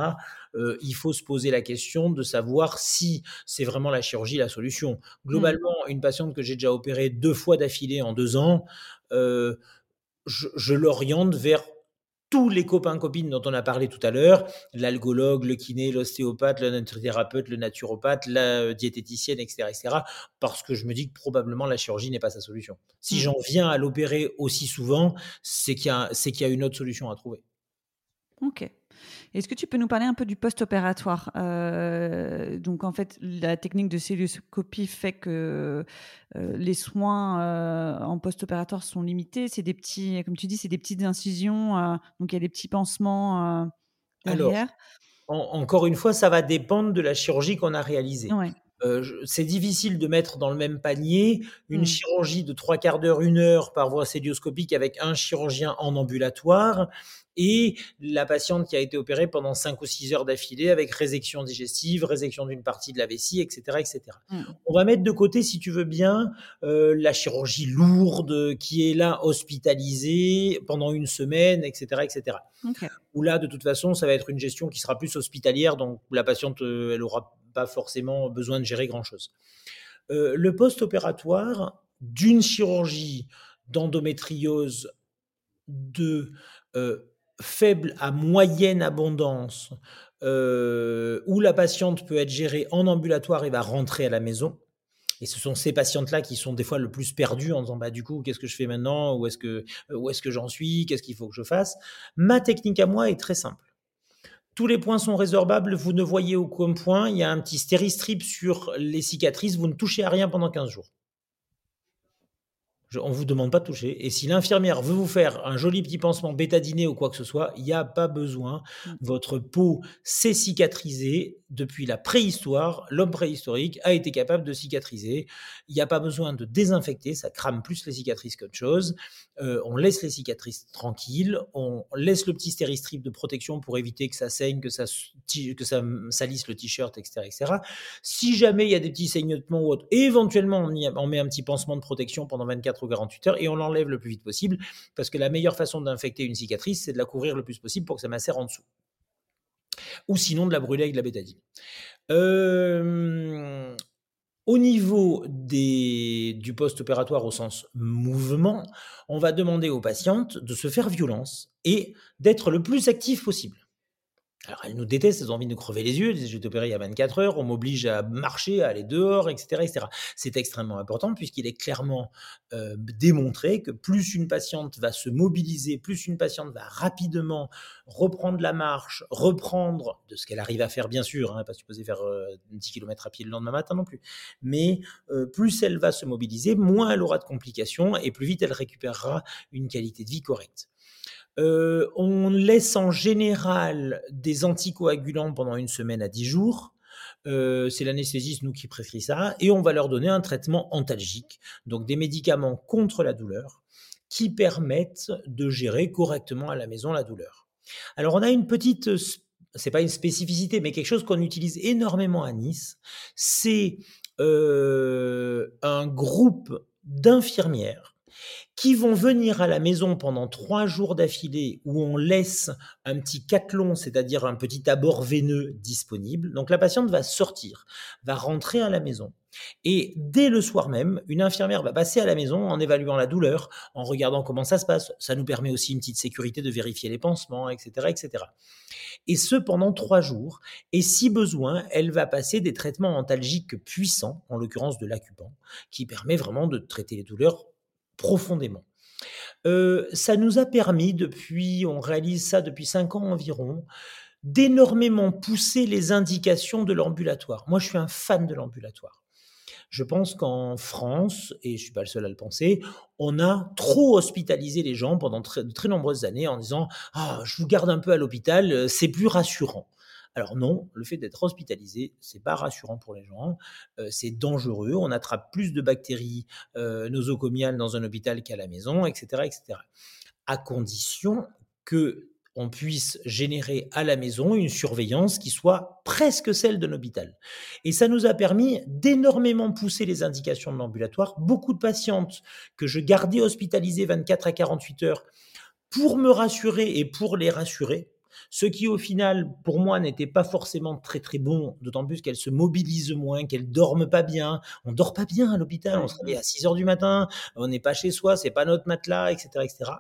euh, il faut se poser la question de savoir si c'est vraiment la chirurgie la solution. Mmh. Globalement, une patiente que j'ai déjà opérée deux fois d'affilée en deux ans, je, je l'oriente vers tous les copains copines dont on a parlé tout à l'heure, l'algologue, le kiné, l'ostéopathe, le natuthérapeute, le naturopathe, la euh, diététicienne, etc., etc., parce que je me dis que probablement la chirurgie n'est pas sa solution. Si mmh. j'en viens à l'opérer aussi souvent, c'est qu'il y, y, a une autre solution à trouver. Ok. Est-ce que tu peux nous parler un peu du post-opératoire euh, Donc, en fait, la technique de celluloscopie fait que euh, les soins euh, en post-opératoire sont limités. C'est des petits, comme tu dis, c'est des petites incisions. donc, il y a des petits pansements derrière. Alors, encore une fois, ça va dépendre de la chirurgie qu'on a réalisée. C'est difficile de mettre dans le même panier une mmh. chirurgie de trois quarts d'heure, une heure par voie célioscopique avec un chirurgien en ambulatoire et la patiente qui a été opérée pendant 5 ou 6 heures d'affilée avec résection digestive, résection d'une partie de la vessie, etc. etc. Mmh. On va mettre de côté, si tu veux bien, euh, la chirurgie lourde qui est là hospitalisée pendant une semaine, etc. etc. Où là, de toute façon, ça va être une gestion qui sera plus hospitalière, donc la patiente, euh, elle n'aura pas forcément besoin de gérer grand-chose. Euh, le post-opératoire d'une chirurgie d'endométriose de faible à moyenne abondance, euh, où la patiente peut être gérée en ambulatoire et va rentrer à la maison. Et ce sont ces patientes-là qui sont des fois le plus perdues en disant bah du coup qu'est-ce que je fais maintenant? Où est-ce que où est-ce que j'en suis? Qu'est-ce qu'il faut que je fasse? Ma technique à moi est très simple. Tous les points sont résorbables, vous ne voyez aucun point, il y a un petit stéristrip sur les cicatrices, vous ne touchez à rien pendant 15 jours on ne vous demande pas de toucher. Et si l'infirmière veut vous faire un joli petit pansement bétadiné ou quoi que ce soit, il n'y a pas besoin. Mm. Votre peau s'est cicatrisée depuis la préhistoire. L'homme préhistorique a été capable de cicatriser. Il n'y a pas besoin de désinfecter. Ça crame plus les cicatrices qu'autre chose. Euh, on laisse les cicatrices tranquilles. On laisse le petit stéristrip de protection pour éviter que ça saigne, que ça, salisse le t-shirt, etc., etc. Si jamais il y a des petits saignements ou autre, éventuellement on, met un petit pansement de protection pendant 24 48 heures et on l'enlève le plus vite possible parce que la meilleure façon d'infecter une cicatrice, c'est de la couvrir le plus possible pour que ça macère en dessous. Ou sinon de la brûler avec de la bétadine. Au niveau du post-opératoire au sens mouvement, on va demander aux patientes de se faire violence et d'être le plus actif possible. Alors, elles nous détestent, elles ont envie de nous crever les yeux. Je vais t'opérer il y a 24 heures, on m'oblige à marcher, à aller dehors, etc. C'est extrêmement important puisqu'il est clairement euh, démontré que plus une patiente va se mobiliser, plus une patiente va rapidement reprendre la marche, reprendre de ce qu'elle arrive à faire, bien sûr, hein, pas supposé faire 10 euh, km à pied le lendemain matin non plus, mais euh, plus elle va se mobiliser, moins elle aura de complications et plus vite elle récupérera une qualité de vie correcte. Euh, on laisse en général des anticoagulants pendant une semaine à dix jours. c'est l'anesthésiste, nous, qui prescrit ça, et on va leur donner un traitement antalgique, donc des médicaments contre la douleur qui permettent de gérer correctement à la maison la douleur. Alors, on a une petite c'est pas une spécificité, mais quelque chose qu'on utilise énormément à Nice, c'est un groupe d'infirmières qui vont venir à la maison pendant trois jours d'affilée où on laisse un petit cathlon, c'est-à-dire un petit abord veineux disponible. Donc la patiente va sortir, va rentrer à la maison. Et dès le soir même, une infirmière va passer à la maison en évaluant la douleur, en regardant comment ça se passe. Ça nous permet aussi une petite sécurité de vérifier les pansements, etc., etc. Et ce pendant trois jours. Et si besoin, elle va passer des traitements antalgiques puissants, en l'occurrence de l'acupan, qui permet vraiment de traiter les douleurs profondément. Euh, ça nous a permis depuis, on réalise ça depuis cinq ans environ, d'énormément pousser les indications de l'ambulatoire. Moi, je suis un fan de l'ambulatoire. Je pense qu'en France, et je ne suis pas le seul à le penser, on a trop hospitalisé les gens pendant de très nombreuses années en disant Ah, je vous garde un peu à l'hôpital, euh, c'est plus rassurant. Alors non, le fait d'être hospitalisé, c'est pas rassurant pour les gens, euh, c'est dangereux, on attrape plus de bactéries euh, nosocomiales dans un hôpital qu'à la maison, etc., etc. À condition que on puisse générer à la maison une surveillance qui soit presque celle d'un hôpital. Et ça nous a permis d'énormément pousser les indications de l'ambulatoire. Beaucoup de patientes que je gardais hospitalisées 24 à 48 heures pour me rassurer et pour les rassurer, ce qui au final, pour moi, n'était pas forcément très très bon, d'autant plus qu'elles se mobilisent moins, qu'elles dorment pas bien. On dort pas bien à l'hôpital, on se réveille à 6 heures du matin, on n'est pas chez soi, c'est pas notre matelas, etc. etc.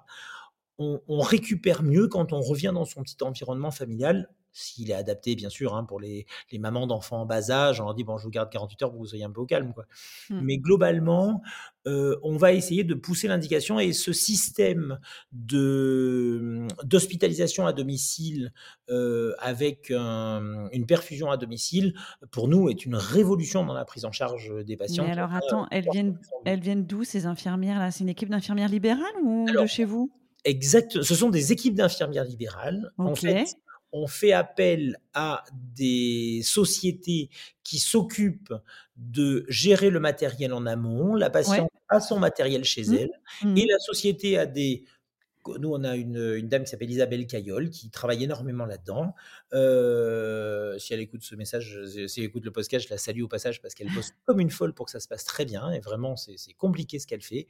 On, on, récupère mieux quand on revient dans son petit environnement familial s'il est adapté, bien sûr, hein, pour les, mamans d'enfants en bas âge, on leur dit, bon, je vous garde 48 heures pour que vous soyez un peu au calme. Quoi. Mmh. Mais globalement, euh, on va essayer de pousser l'indication et ce système de, d'hospitalisation à domicile euh, avec une perfusion à domicile, pour nous, est une révolution dans la prise en charge des patients. Mais alors, attends, elles viennent, elles viennent d'où ces infirmières-là C'est une équipe d'infirmières libérales ou de chez vous? Exact, ce sont des équipes d'infirmières libérales. En fait, on fait appel à des sociétés qui s'occupent de gérer le matériel en amont. La patiente a son matériel chez mmh. elle mmh. et la société a des nous, on a une, dame qui s'appelle Isabelle Caillol qui travaille énormément là-dedans. Euh, si elle écoute ce message, si elle écoute le podcast, je la salue au passage parce qu'elle bosse comme une folle pour que ça se passe très bien. Et vraiment, c'est compliqué ce qu'elle fait.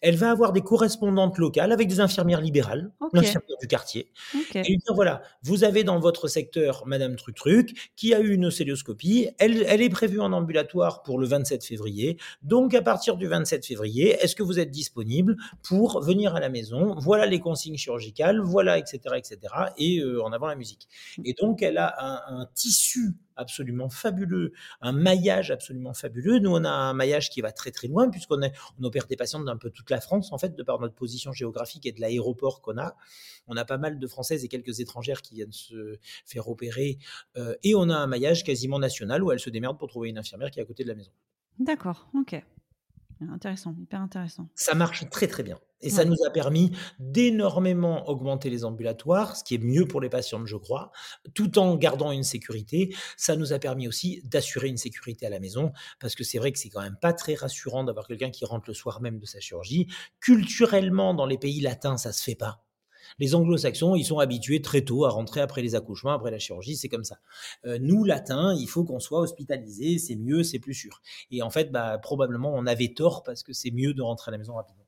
Elle va avoir des correspondantes locales avec des infirmières libérales, infirmières du quartier. Et lui dire voilà, vous avez dans votre secteur Madame Truc Truc qui a eu une célioscopie. Elle, elle est prévue en ambulatoire pour le 27 février. Donc, à partir du 27 février, est-ce que vous êtes disponible pour venir à la maison? Voilà les consignes chirurgicales, voilà, etc., etc., et euh, en avant la musique. Mmh. Et donc, elle a un, tissu absolument fabuleux, un maillage absolument fabuleux. Nous, on a un maillage qui va très très loin puisqu'on on opère des patients d'un peu toute la France en fait, de par notre position géographique et de l'aéroport qu'on a. On a pas mal de Françaises et quelques étrangères qui viennent se faire opérer euh, et on a un maillage quasiment national où elle se démerde pour trouver une infirmière qui est à côté de la maison. D'accord, ok. Intéressant, hyper intéressant. Ça marche très très bien. Et ça nous a permis d'énormément augmenter les ambulatoires, ce qui est mieux pour les patientes, je crois, tout en gardant une sécurité. Ça nous a permis aussi d'assurer une sécurité à la maison, parce que c'est vrai que c'est quand même pas très rassurant d'avoir quelqu'un qui rentre le soir même de sa chirurgie. Culturellement, dans les pays latins, ça se fait pas. Les anglo-saxons, ils sont habitués très tôt à rentrer après les accouchements, après la chirurgie, c'est comme ça. Euh, nous, latins, il faut qu'on soit hospitalisé, c'est mieux, c'est plus sûr. Et en fait, bah, probablement, on avait tort parce que c'est mieux de rentrer à la maison rapidement.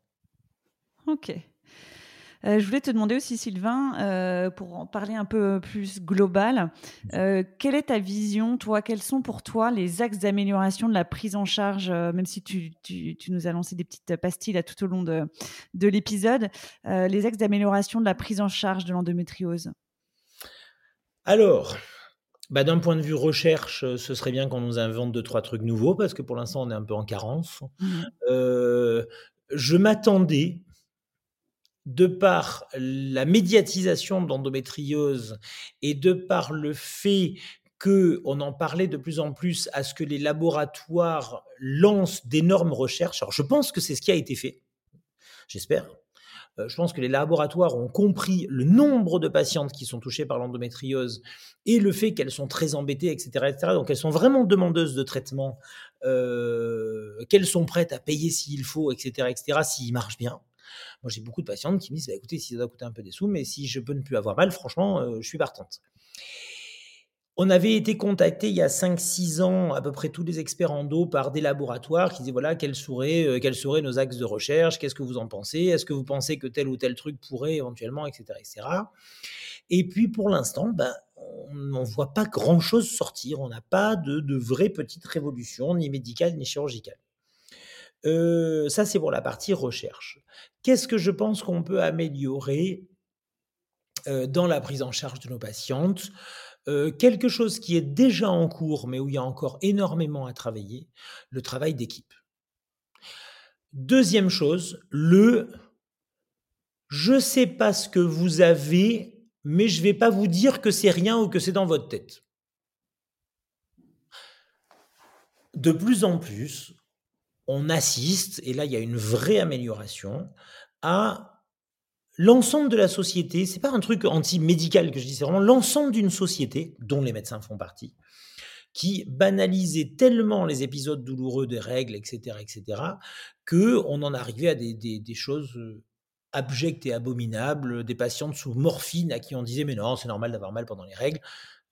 Ok. Euh, je voulais te demander aussi, Sylvain, euh, pour en parler un peu plus global, euh, quelle est ta vision, toi? Quels sont pour toi les axes d'amélioration de la prise en charge, même si tu, nous as lancé des petites pastilles là, tout au long de, de l'épisode, les axes d'amélioration de la prise en charge de l'endométriose? Alors, bah, d'un point de vue recherche, ce serait bien qu'on nous invente deux, trois trucs nouveaux, parce que pour l'instant, on est un peu en carence. Mmh. Je m'attendais de par la médiatisation de l'endométriose et de par le fait qu'on en parlait de plus en plus à ce que les laboratoires lancent d'énormes recherches. Alors je pense que c'est ce qui a été fait, j'espère. euh, je pense que les laboratoires ont compris le nombre de patientes qui sont touchées par l'endométriose et le fait qu'elles sont très embêtées, etc., etc. Donc elles sont vraiment demandeuses de traitement, euh, qu'elles sont prêtes à payer s'il faut, etc., etc., s'il marche bien. Moi, j'ai beaucoup de patientes qui me disent, bah, écoutez, si ça doit coûter un peu des sous, mais si je peux ne plus avoir mal, franchement, euh, je suis partante. On avait été contacté il y a 5-6 ans, à peu près tous les experts en dos, par des laboratoires qui disaient voilà, quels seraient, euh, quels seraient nos axes de recherche, qu'est-ce que vous en pensez, est-ce que vous pensez que tel ou tel truc pourrait éventuellement, etc. etc. Et puis pour l'instant, ben, on ne voit pas grand-chose sortir, on n'a pas de, de vraie petite révolution, ni médicale, ni chirurgicale. Euh, ça, c'est pour la partie recherche. Qu'est-ce que je pense qu'on peut améliorer euh, dans la prise en charge de nos patientes? Euh, quelque chose qui est déjà en cours, mais où il y a encore énormément à travailler, le travail d'équipe. Deuxième chose, le je ne sais pas ce que vous avez, mais je ne vais pas vous dire que c'est rien ou que c'est dans votre tête. De plus en plus, on assiste, et là il y a une vraie amélioration, à l'ensemble de la société, c'est pas un truc anti-médical que je dis, c'est vraiment l'ensemble d'une société, dont les médecins font partie, qui banalisait tellement les épisodes douloureux des règles, etc., etc., que on en arrivait à des, des choses euh, abjectes et abominables, des patientes sous morphine à qui on disait mais non, c'est normal d'avoir mal pendant les règles.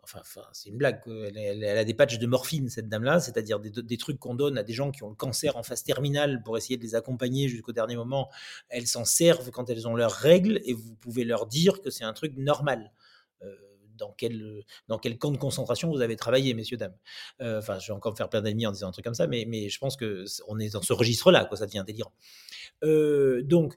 Enfin, c'est une blague. Elle, a des patchs de morphine, cette dame-là, c'est-à-dire des, trucs qu'on donne à des gens qui ont le cancer en phase terminale pour essayer de les accompagner jusqu'au dernier moment. Elles s'en servent quand elles ont leurs règles et vous pouvez leur dire que c'est un truc normal. Euh, dans quel, camp de concentration vous avez travaillé, messieurs, dames. Euh, enfin, je vais encore me faire plein d'ennemis en disant un truc comme ça, mais, je pense qu'on est dans ce registre-là, ça devient délirant. Euh, donc,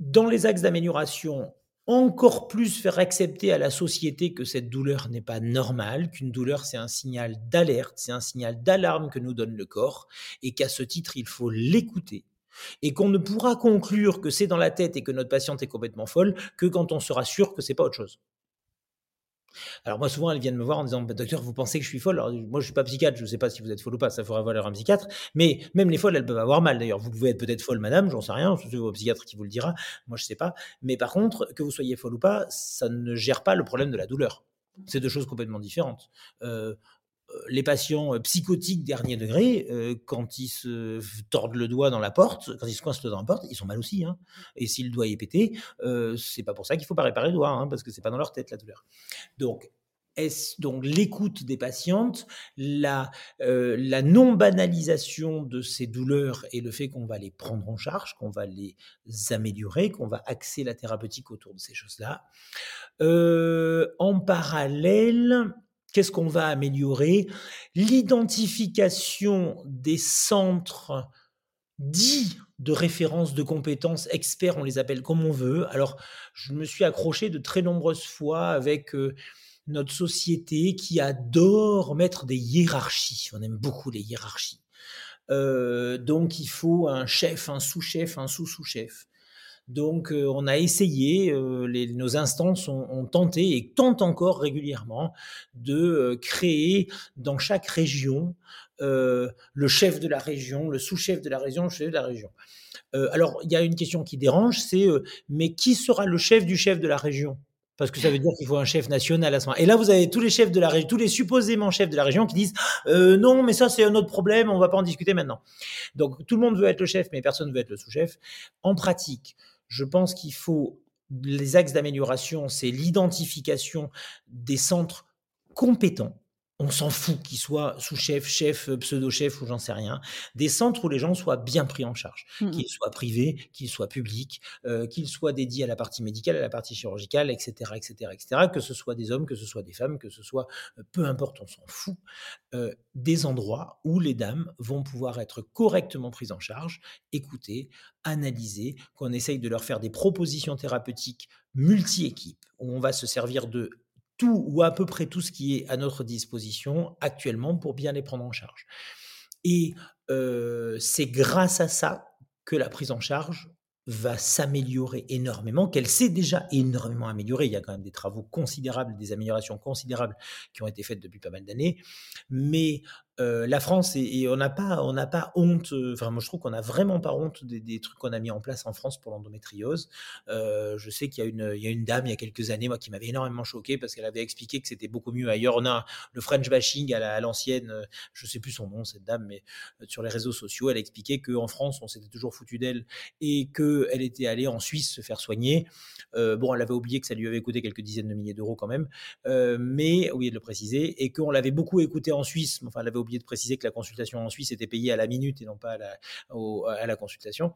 dans les axes d'amélioration, encore plus faire accepter à la société que cette douleur n'est pas normale, qu'une douleur c'est un signal d'alerte, c'est un signal d'alarme que nous donne le corps, et qu'à ce titre il faut l'écouter, et qu'on ne pourra conclure que c'est dans la tête et que notre patiente est complètement folle que quand on sera sûr que c'est pas autre chose. Alors moi souvent elles viennent me voir en disant bah, docteur vous pensez que je suis folle? Alors moi je suis pas psychiatre, je ne sais pas si vous êtes folle ou pas, ça faudra voir un psychiatre. Mais même les folles elles peuvent avoir mal. D'ailleurs vous pouvez être peut-être folle madame, j'en sais rien, c'est votre psychiatre qui vous le dira. Moi je sais pas. Mais par contre que vous soyez folle ou pas, ça ne gère pas le problème de la douleur. C'est deux choses complètement différentes. Euh, les patients euh, psychotiques dernier degré, euh, quand ils se tordent le doigt dans la porte, quand ils se coincent dans la porte, ils sont mal aussi. Hein. Et si le doigt est pété, c'est pas pour ça qu'il faut pas réparer le doigt, hein, parce que c'est pas dans leur tête la douleur. Donc, est donc l'écoute des patientes, la, la non-banalisation de ces douleurs et le fait qu'on va les prendre en charge, qu'on va les améliorer, qu'on va axer la thérapeutique autour de ces choses-là. en parallèle, Qu'est-ce qu'on va améliorer? L'identification des centres dits de référence de compétences, experts, on les appelle comme on veut. Alors, je me suis accroché de très nombreuses fois avec euh, notre société qui adore mettre des hiérarchies. On aime beaucoup les hiérarchies. Euh, donc, il faut un chef, un sous-chef, un sous-sous-chef. Donc, euh, on a essayé, euh, nos instances ont, tenté et tentent encore régulièrement de euh, créer dans chaque région le chef de la région, le sous-chef de la région, le chef de la région. alors, il y a une question qui dérange, c'est mais qui sera le chef du chef de la région? Parce que ça veut dire qu'il faut un chef national à ce moment. Et là, vous avez tous les chefs de la région, tous les supposément chefs de la région qui disent non, mais ça c'est un autre problème, on va pas en discuter maintenant. Donc tout le monde veut être le chef, mais personne ne veut être le sous-chef. En pratique, je pense qu'il faut les axes d'amélioration, c'est l'identification des centres compétents on s'en fout qu'ils soient sous-chef, chef, euh, pseudo-chef ou j'en sais rien, des centres où les gens soient bien pris en charge, mmh qu'ils soient privés, qu'ils soient publics, euh, qu'ils soient dédiés à la partie médicale, à la partie chirurgicale, etc., etc., etc., que ce soit des hommes, que ce soit des femmes, que ce soit, euh, peu importe, on s'en fout, des endroits où les dames vont pouvoir être correctement prises en charge, écoutées, analysées, qu'on essaye de leur faire des propositions thérapeutiques multi-équipes, où on va se servir de tout ou à peu près tout ce qui est à notre disposition actuellement pour bien les prendre en charge. Et euh, c'est grâce à ça que la prise en charge va s'améliorer énormément, qu'elle s'est déjà énormément améliorée. Il y a quand même des travaux considérables, des améliorations considérables qui ont été faites depuis pas mal d'années. Mais euh, la France, et, on n'a pas, on n'a pas honte, euh, enfin moi je trouve qu'on n'a vraiment pas honte des, trucs qu'on a mis en place en France pour l'endométriose. Euh, je sais qu'il y, a une, il y a une dame il y a quelques années, moi, qui m'avait énormément choqué parce qu'elle avait expliqué que c'était beaucoup mieux ailleurs. On a le French bashing à l'ancienne, je sais plus son nom, cette dame, mais sur les réseaux sociaux, elle expliquait qu'en France, on s'était toujours foutu d'elle et qu'elle était allée en Suisse se faire soigner. bon, elle avait oublié que ça lui avait coûté quelques dizaines de milliers d'euros quand même, mais, oublié de le préciser, et qu'on l'avait beaucoup écouté en Suisse, enfin, elle avait oublié de préciser que la consultation en Suisse était payée à la minute et non pas à la, à la consultation.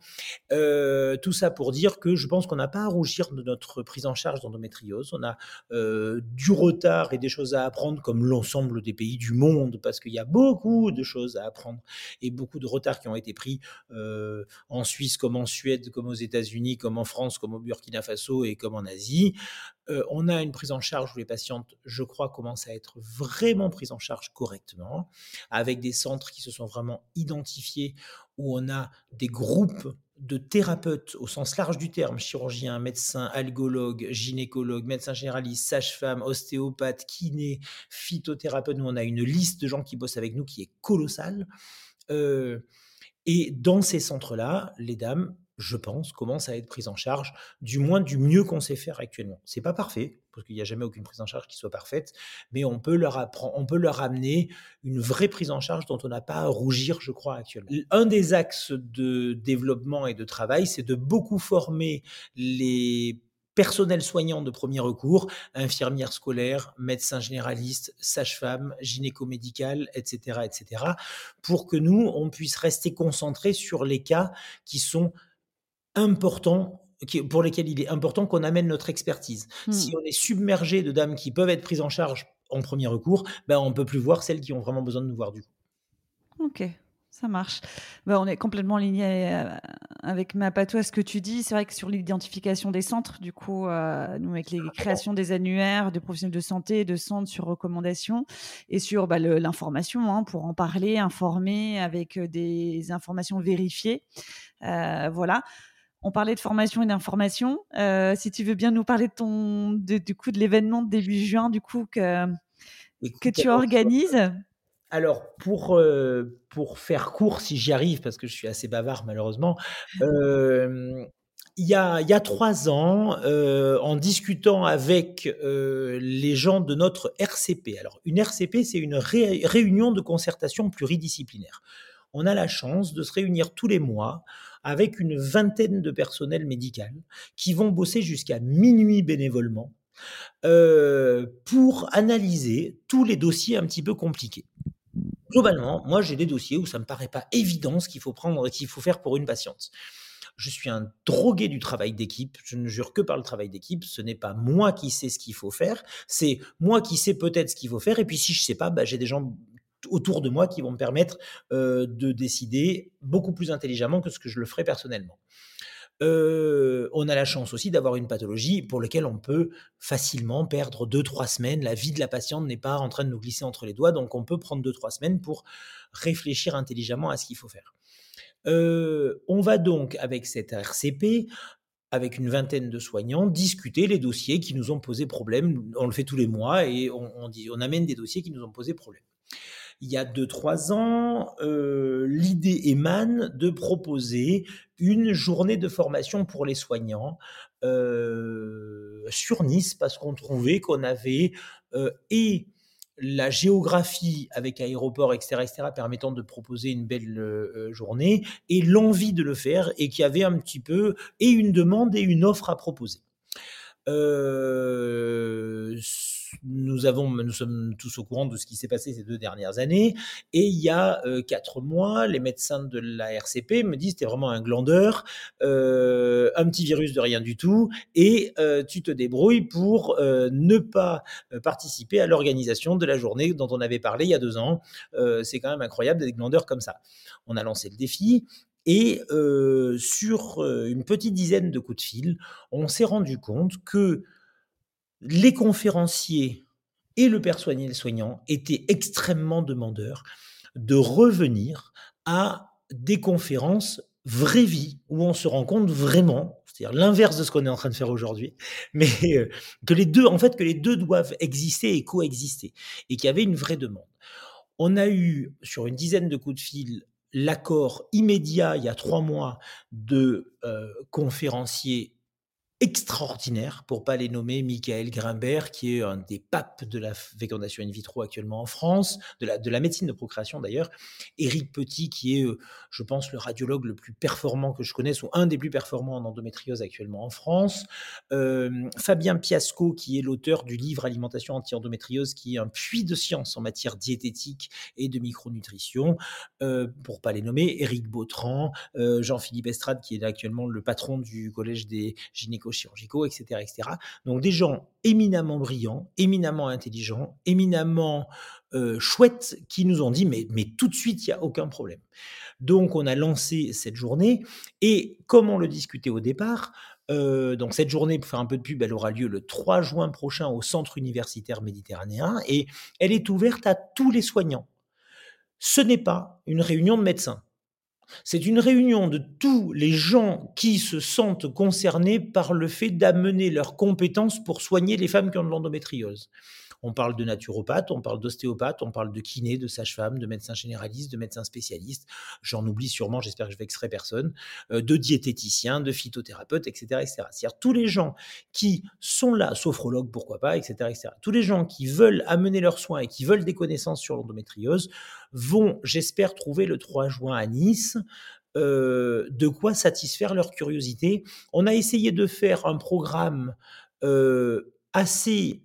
Euh, tout ça pour dire que je pense qu'on n'a pas à rougir de notre prise en charge d'endométriose. On a euh, du retard et des choses à apprendre comme l'ensemble des pays du monde parce qu'il y a beaucoup de choses à apprendre et beaucoup de retards qui ont été pris euh, en Suisse comme en Suède, comme aux États-Unis, comme en France, comme au Burkina Faso et comme en Asie. On a une prise en charge où les patientes, je crois, commencent à être vraiment prises en charge correctement, avec des centres qui se sont vraiment identifiés, où on a des groupes de thérapeutes au sens large du terme, chirurgiens, médecins, algologues, gynécologues, médecins généralistes, sages-femmes, ostéopathes, kinés, phytothérapeutes. Nous, on a une liste de gens qui bossent avec nous qui est colossale. Euh, et dans ces centres-là, les dames je pense, commence à être prise en charge, du moins du mieux qu'on sait faire actuellement. C'est pas parfait, parce qu'il n'y a jamais aucune prise en charge qui soit parfaite, mais on peut leur apprendre, on peut leur amener une vraie prise en charge dont on n'a pas à rougir, je crois, actuellement. Un des axes de développement et de travail, c'est de beaucoup former les personnels soignants de premier recours, infirmières scolaires, médecins généralistes, sages-femmes, gynéco-médicales, etc., etc., pour que nous, on puisse rester concentrés sur les cas qui sont important pour lesquels il est important qu'on amène notre expertise. Si hmm. on est submergé de dames qui peuvent être prises en charge en premier recours, ben on ne peut plus voir celles qui ont vraiment besoin de nous voir du coup. Ok, ça marche. Ben, on est complètement aligné euh, avec ma patois ce que tu dis. C'est vrai que sur l'identification des centres, du coup, euh, nous avec les créations des annuaires de professionnels de santé, de centres sur recommandation et sur bah, l'information hein, pour en parler, informer avec euh, des informations vérifiées. voilà. On parlait de formation et d'information. Euh, si tu veux bien nous parler de ton, du coup, de l'événement de début juin, du coup, que, que tu organises. Alors, pour, euh, pour faire court, si j'y arrive, parce que je suis assez bavard malheureusement, euh, il, y a, il y a trois ans, en discutant avec les gens de notre RCP, alors une RCP, c'est une réunion de concertation pluridisciplinaire. On a la chance de se réunir tous les mois avec une vingtaine de personnels médical qui vont bosser jusqu'à minuit bénévolement euh, pour analyser tous les dossiers un petit peu compliqués. Globalement, moi j'ai des dossiers où ça me paraît pas évident ce qu'il faut prendre et qu'il faut faire pour une patiente. Je suis un drogué du travail d'équipe. Je ne jure que par le travail d'équipe. Ce n'est pas moi qui sais ce qu'il faut faire. C'est moi qui sais peut-être ce qu'il faut faire. Et puis si je sais pas, bah, j'ai des gens autour de moi qui vont me permettre euh, de décider beaucoup plus intelligemment que ce que je le ferais personnellement. Euh, on a la chance aussi d'avoir une pathologie pour laquelle on peut facilement perdre 2-3 semaines. La vie de la patiente n'est pas en train de nous glisser entre les doigts, donc on peut prendre 2-3 semaines pour réfléchir intelligemment à ce qu'il faut faire. Euh, on va donc, avec cette RCP, avec une vingtaine de soignants, discuter les dossiers qui nous ont posé problème. On le fait tous les mois et on, amène des dossiers qui nous ont posé problème il y a 2-3 ans, euh, l'idée émane de proposer une journée de formation pour les soignants euh, sur Nice parce qu'on trouvait qu'on avait euh, et la géographie avec aéroport, etc., etc., permettant de proposer une belle journée, et l'envie de le faire, et qu'il y avait un petit peu et une demande et une offre à proposer. Nous avons, nous sommes tous au courant de ce qui s'est passé ces deux dernières années. Et il y a euh, quatre mois, les médecins de la RCP me disent es vraiment un glandeur, euh, un petit virus de rien du tout, et tu te débrouilles pour ne pas participer à l'organisation de la journée dont on avait parlé il y a deux ans. C'est quand même incroyable d'être glandeur comme ça. On a lancé le défi. Et sur une petite dizaine de coups de fil, on s'est rendu compte que les conférenciers et le personnel soignant étaient extrêmement demandeurs de revenir à des conférences vraie vie où on se rend compte vraiment, c'est-à-dire l'inverse de ce qu'on est en train de faire aujourd'hui, mais que les deux, en fait, que les deux doivent exister et coexister et qu'il y avait une vraie demande. on a eu sur une dizaine de coups de fil l'accord immédiat il y a trois mois de euh, conférenciers extraordinaires, pour pas les nommer, Michael Grimbert, qui est un des papes de la fécondation in vitro actuellement en France, de la, de la médecine de procréation d'ailleurs, Éric Petit, qui est, euh, je pense, le radiologue le plus performant que je connaisse, ou un des plus performants en endométriose actuellement en France, euh, Fabien Piasco, qui est l'auteur du livre Alimentation anti-endométriose, qui est un puits de science en matière diététique et de micronutrition, euh, pour pas les nommer, Éric Bautran, euh, Jean-Philippe Estrade, qui est actuellement le patron du Collège des gynéco chirurgicaux, etc., etc. Donc des gens éminemment brillants, éminemment intelligents, éminemment euh, chouettes, qui nous ont dit mais, mais tout de suite, il n'y a aucun problème. Donc on a lancé cette journée, et comme on le discutait au départ, euh, donc cette journée, pour faire un peu de pub, elle aura lieu le 3 juin prochain au Centre universitaire méditerranéen, et elle est ouverte à tous les soignants. Ce n'est pas une réunion de médecins. C'est une réunion de tous les gens qui se sentent concernés par le fait d'amener leurs compétences pour soigner les femmes qui ont de l'endométriose. On parle de naturopathe, on parle d'ostéopathe, on parle de kiné, de sage-femme, de médecin généraliste, de médecin spécialiste. J'en oublie sûrement, j'espère que je vexerai personne, euh, de diététicien, de phytothérapeute, etc., etc. C'est-à-dire tous les gens qui sont là, sophrologues, pourquoi pas, etc., etc. Tous les gens qui veulent amener leurs soins et qui veulent des connaissances sur l'endométriose vont, j'espère, trouver le 3 juin à Nice euh, de quoi satisfaire leur curiosité. On a essayé de faire un programme euh, assez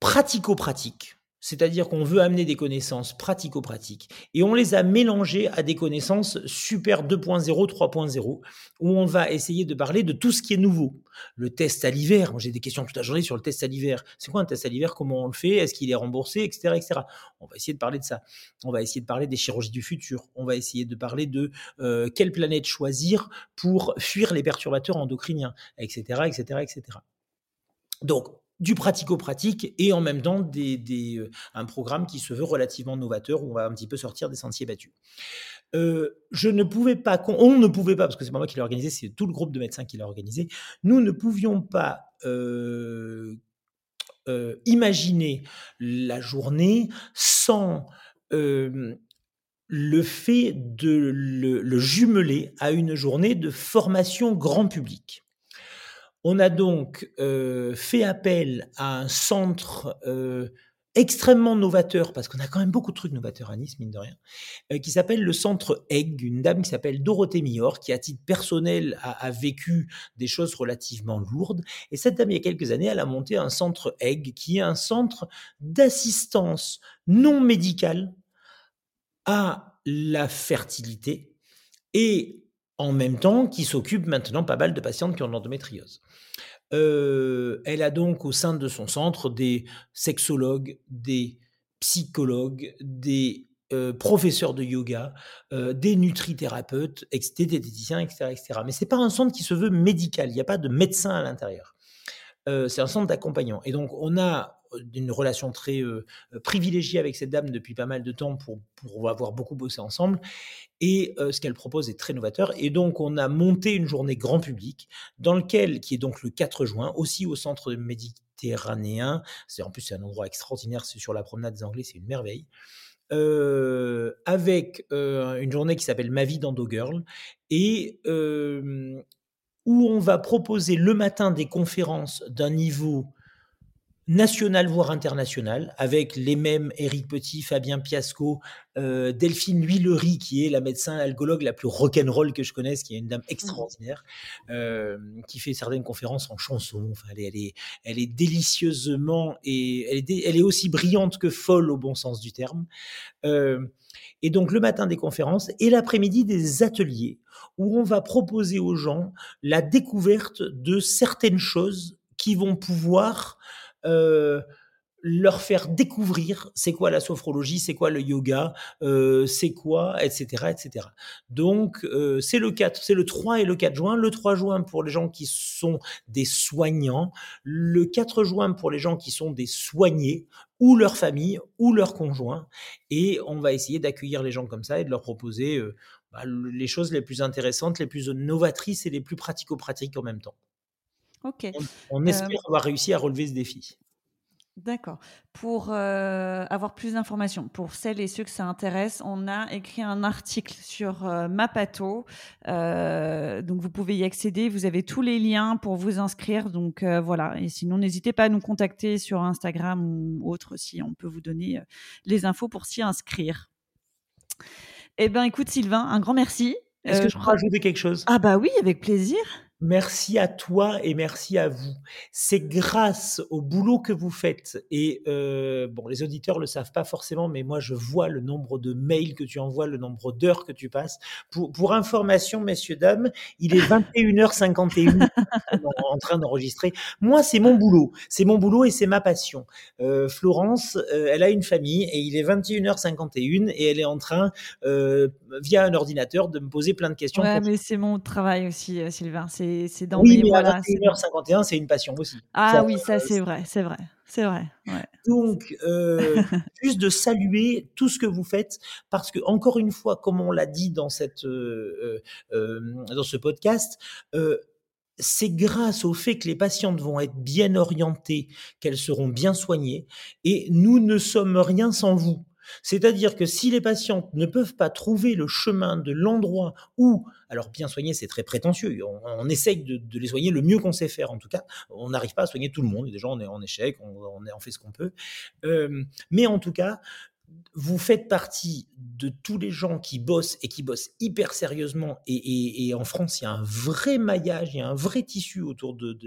pratico-pratique. C'est-à-dire qu'on veut amener des connaissances pratico-pratiques et on les a mélangées à des connaissances super 2.0, 3.0, où on va essayer de parler de tout ce qui est nouveau. Le test à l'hiver, j'ai des questions toute la journée sur le test à l'hiver. C'est quoi un test à l'hiver? Comment on le fait? Est-ce qu'il est remboursé? Etc., etc. On va essayer de parler de ça. On va essayer de parler des chirurgies du futur. On va essayer de parler de euh, quelle planète choisir pour fuir les perturbateurs endocriniens, etc., etc., etc. Donc, du pratico-pratique et en même temps euh, un programme qui se veut relativement novateur où on va un petit peu sortir des sentiers battus. Euh, je ne pouvais pas, on ne pouvait pas, parce que c'est pas moi qui l'ai organisé, c'est tout le groupe de médecins qui l'a organisé, nous ne pouvions pas euh, imaginer la journée sans le fait de le jumeler à une journée de formation grand public. On a donc euh, fait appel à un centre euh, extrêmement novateur, parce qu'on a quand même beaucoup de trucs novateurs à Nice, mine de rien, euh, qui s'appelle le centre Egg, une dame qui s'appelle Dorothée Mior, qui à titre personnel a, vécu des choses relativement lourdes. Et cette dame, il y a quelques années, elle a monté un centre Egg, qui est un centre d'assistance non médicale à la fertilité et en même temps qui s'occupe maintenant pas mal de patientes qui ont l'endométriose. Euh, elle a donc au sein de son centre des sexologues, des psychologues, des euh, professeurs de yoga, euh, des nutrithérapeutes, des diététiciens, etc., etc. Mais c'est pas un centre qui se veut médical. Il n'y a pas de médecin à l'intérieur. c'est un centre d'accompagnement. Et donc, on a d'une relation très privilégiée avec cette dame depuis pas mal de temps pour, pour avoir beaucoup bossé ensemble. Et ce qu'elle propose est très novateur. Et donc, on a monté une journée grand public dans lequel, qui est donc le 4 juin, aussi au centre méditerranéen. C'est en plus c'est un endroit extraordinaire. C'est sur la promenade des Anglais, c'est une merveille. avec une journée qui s'appelle Ma vie d'Endo Girl et où on va proposer le matin des conférences d'un niveau national voire international, avec les mêmes Éric Petit, Fabien Piasco, euh, Delphine Huillery, qui est la médecin algologue la plus rock'n'roll que je connaisse, qui est une dame extraordinaire, euh, qui fait certaines conférences en chanson. Enfin, elle, est, elle, est, elle est délicieusement et elle est, elle est aussi brillante que folle au bon sens du terme. Euh, et donc le matin des conférences et l'après-midi des ateliers où on va proposer aux gens la découverte de certaines choses qui vont pouvoir leur faire découvrir c'est quoi la sophrologie, c'est quoi le yoga, euh, c'est quoi, etc., etc. Donc euh, c'est le 4, c'est le 3 et le 4 juin. Le 3 juin pour les gens qui sont des soignants, le 4 juin pour les gens qui sont des soignés ou leur famille ou leur conjoint. Et on va essayer d'accueillir les gens comme ça et de leur proposer bah, les choses les plus intéressantes, les plus novatrices et les plus pratico-pratiques en même temps. Ok. On, espère avoir réussi à relever ce défi. D'accord. Pour euh, avoir plus d'informations, pour celles et ceux que ça intéresse, on a écrit un article sur euh, Mapato. Euh, donc vous pouvez y accéder. Vous avez tous les liens pour vous inscrire. Donc voilà. Et sinon, n'hésitez pas à nous contacter sur Instagram ou autre si on peut vous donner les infos pour s'y inscrire. Eh bien, écoute, Sylvain, un grand merci. Est-ce que je peux rajouter quelque chose? Ah bah oui, avec plaisir. Merci à toi et merci à vous. C'est grâce au boulot que vous faites et euh, bon, les auditeurs le savent pas forcément, mais moi je vois le nombre de mails que tu envoies, le nombre d'heures que tu passes. Pour, pour information, messieurs dames, il est 21h51 en train d'enregistrer. Moi, c'est mon boulot, c'est mon boulot et c'est ma passion. Euh, Florence, euh, elle a une famille et il est 21h51 et elle est en train, euh, via un ordinateur, de me poser plein de questions. Ouais, mais c'est mon travail aussi, euh, Sylvain. C'est c'est dans oui, mes mais à 21h51, c'est une passion aussi. Ah oui, ça c'est vrai, c'est vrai, c'est vrai. Ouais. Donc, euh, juste de saluer tout ce que vous faites, parce que encore une fois, comme on l'a dit dans cette euh, euh, dans ce podcast. c'est grâce au fait que les patientes vont être bien orientées, qu'elles seront bien soignées, et nous ne sommes rien sans vous. C'est-à-dire que si les patientes ne peuvent pas trouver le chemin de l'endroit où, alors bien soigner, c'est très prétentieux, on, essaye de, les soigner le mieux qu'on sait faire en tout cas, on n'arrive pas à soigner tout le monde, déjà on est en échec, on, fait ce qu'on peut, euh, mais en tout cas, vous faites partie de tous les gens qui bossent et qui bossent hyper sérieusement. Et, en France, il y a un vrai maillage, il y a un vrai tissu autour de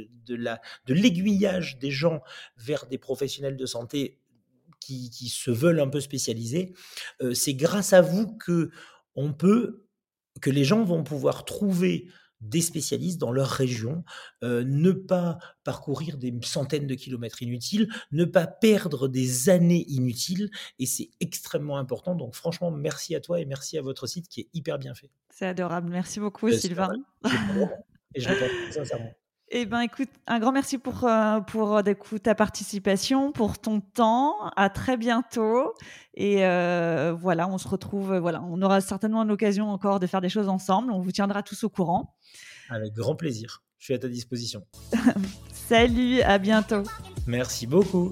l'aiguillage des gens vers des professionnels de santé qui, se veulent un peu spécialisés, euh, c'est grâce à vous que on peut, que les gens vont pouvoir trouver des spécialistes dans leur région, euh, ne pas parcourir des centaines de kilomètres inutiles, ne pas perdre des années inutiles, et c'est extrêmement important. Donc franchement, merci à toi et merci à votre site qui est hyper bien fait. C'est adorable, merci beaucoup euh, Sylvain. Et je le sincèrement. Eh ben, écoute, un grand merci pour, euh, pour euh, ta participation, pour ton temps. À très bientôt. Et euh, voilà, on se retrouve. Voilà, on aura certainement l'occasion encore de faire des choses ensemble. On vous tiendra tous au courant. Avec grand plaisir. Je suis à ta disposition. Salut, à bientôt. Merci beaucoup.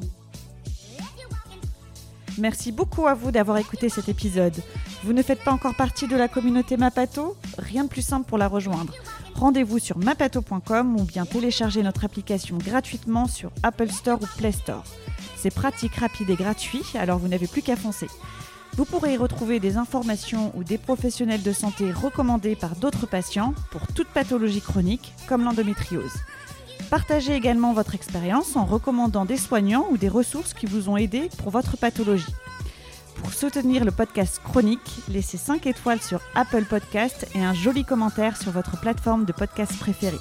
Merci beaucoup à vous d'avoir écouté cet épisode. Vous ne faites pas encore partie de la communauté Mapato? Rien de plus simple pour la rejoindre Rendez-vous sur mapato.com ou bien téléchargez notre application gratuitement sur Apple Store ou Play Store. C'est pratique, rapide et gratuit, alors vous n'avez plus qu'à foncer. Vous pourrez y retrouver des informations ou des professionnels de santé recommandés par d'autres patients pour toute pathologie chronique comme l'endométriose. Partagez également votre expérience en recommandant des soignants ou des ressources qui vous ont aidé pour votre pathologie. Pour soutenir le podcast Chronique, laissez 5 étoiles sur Apple Podcast et un joli commentaire sur votre plateforme de podcast préférée.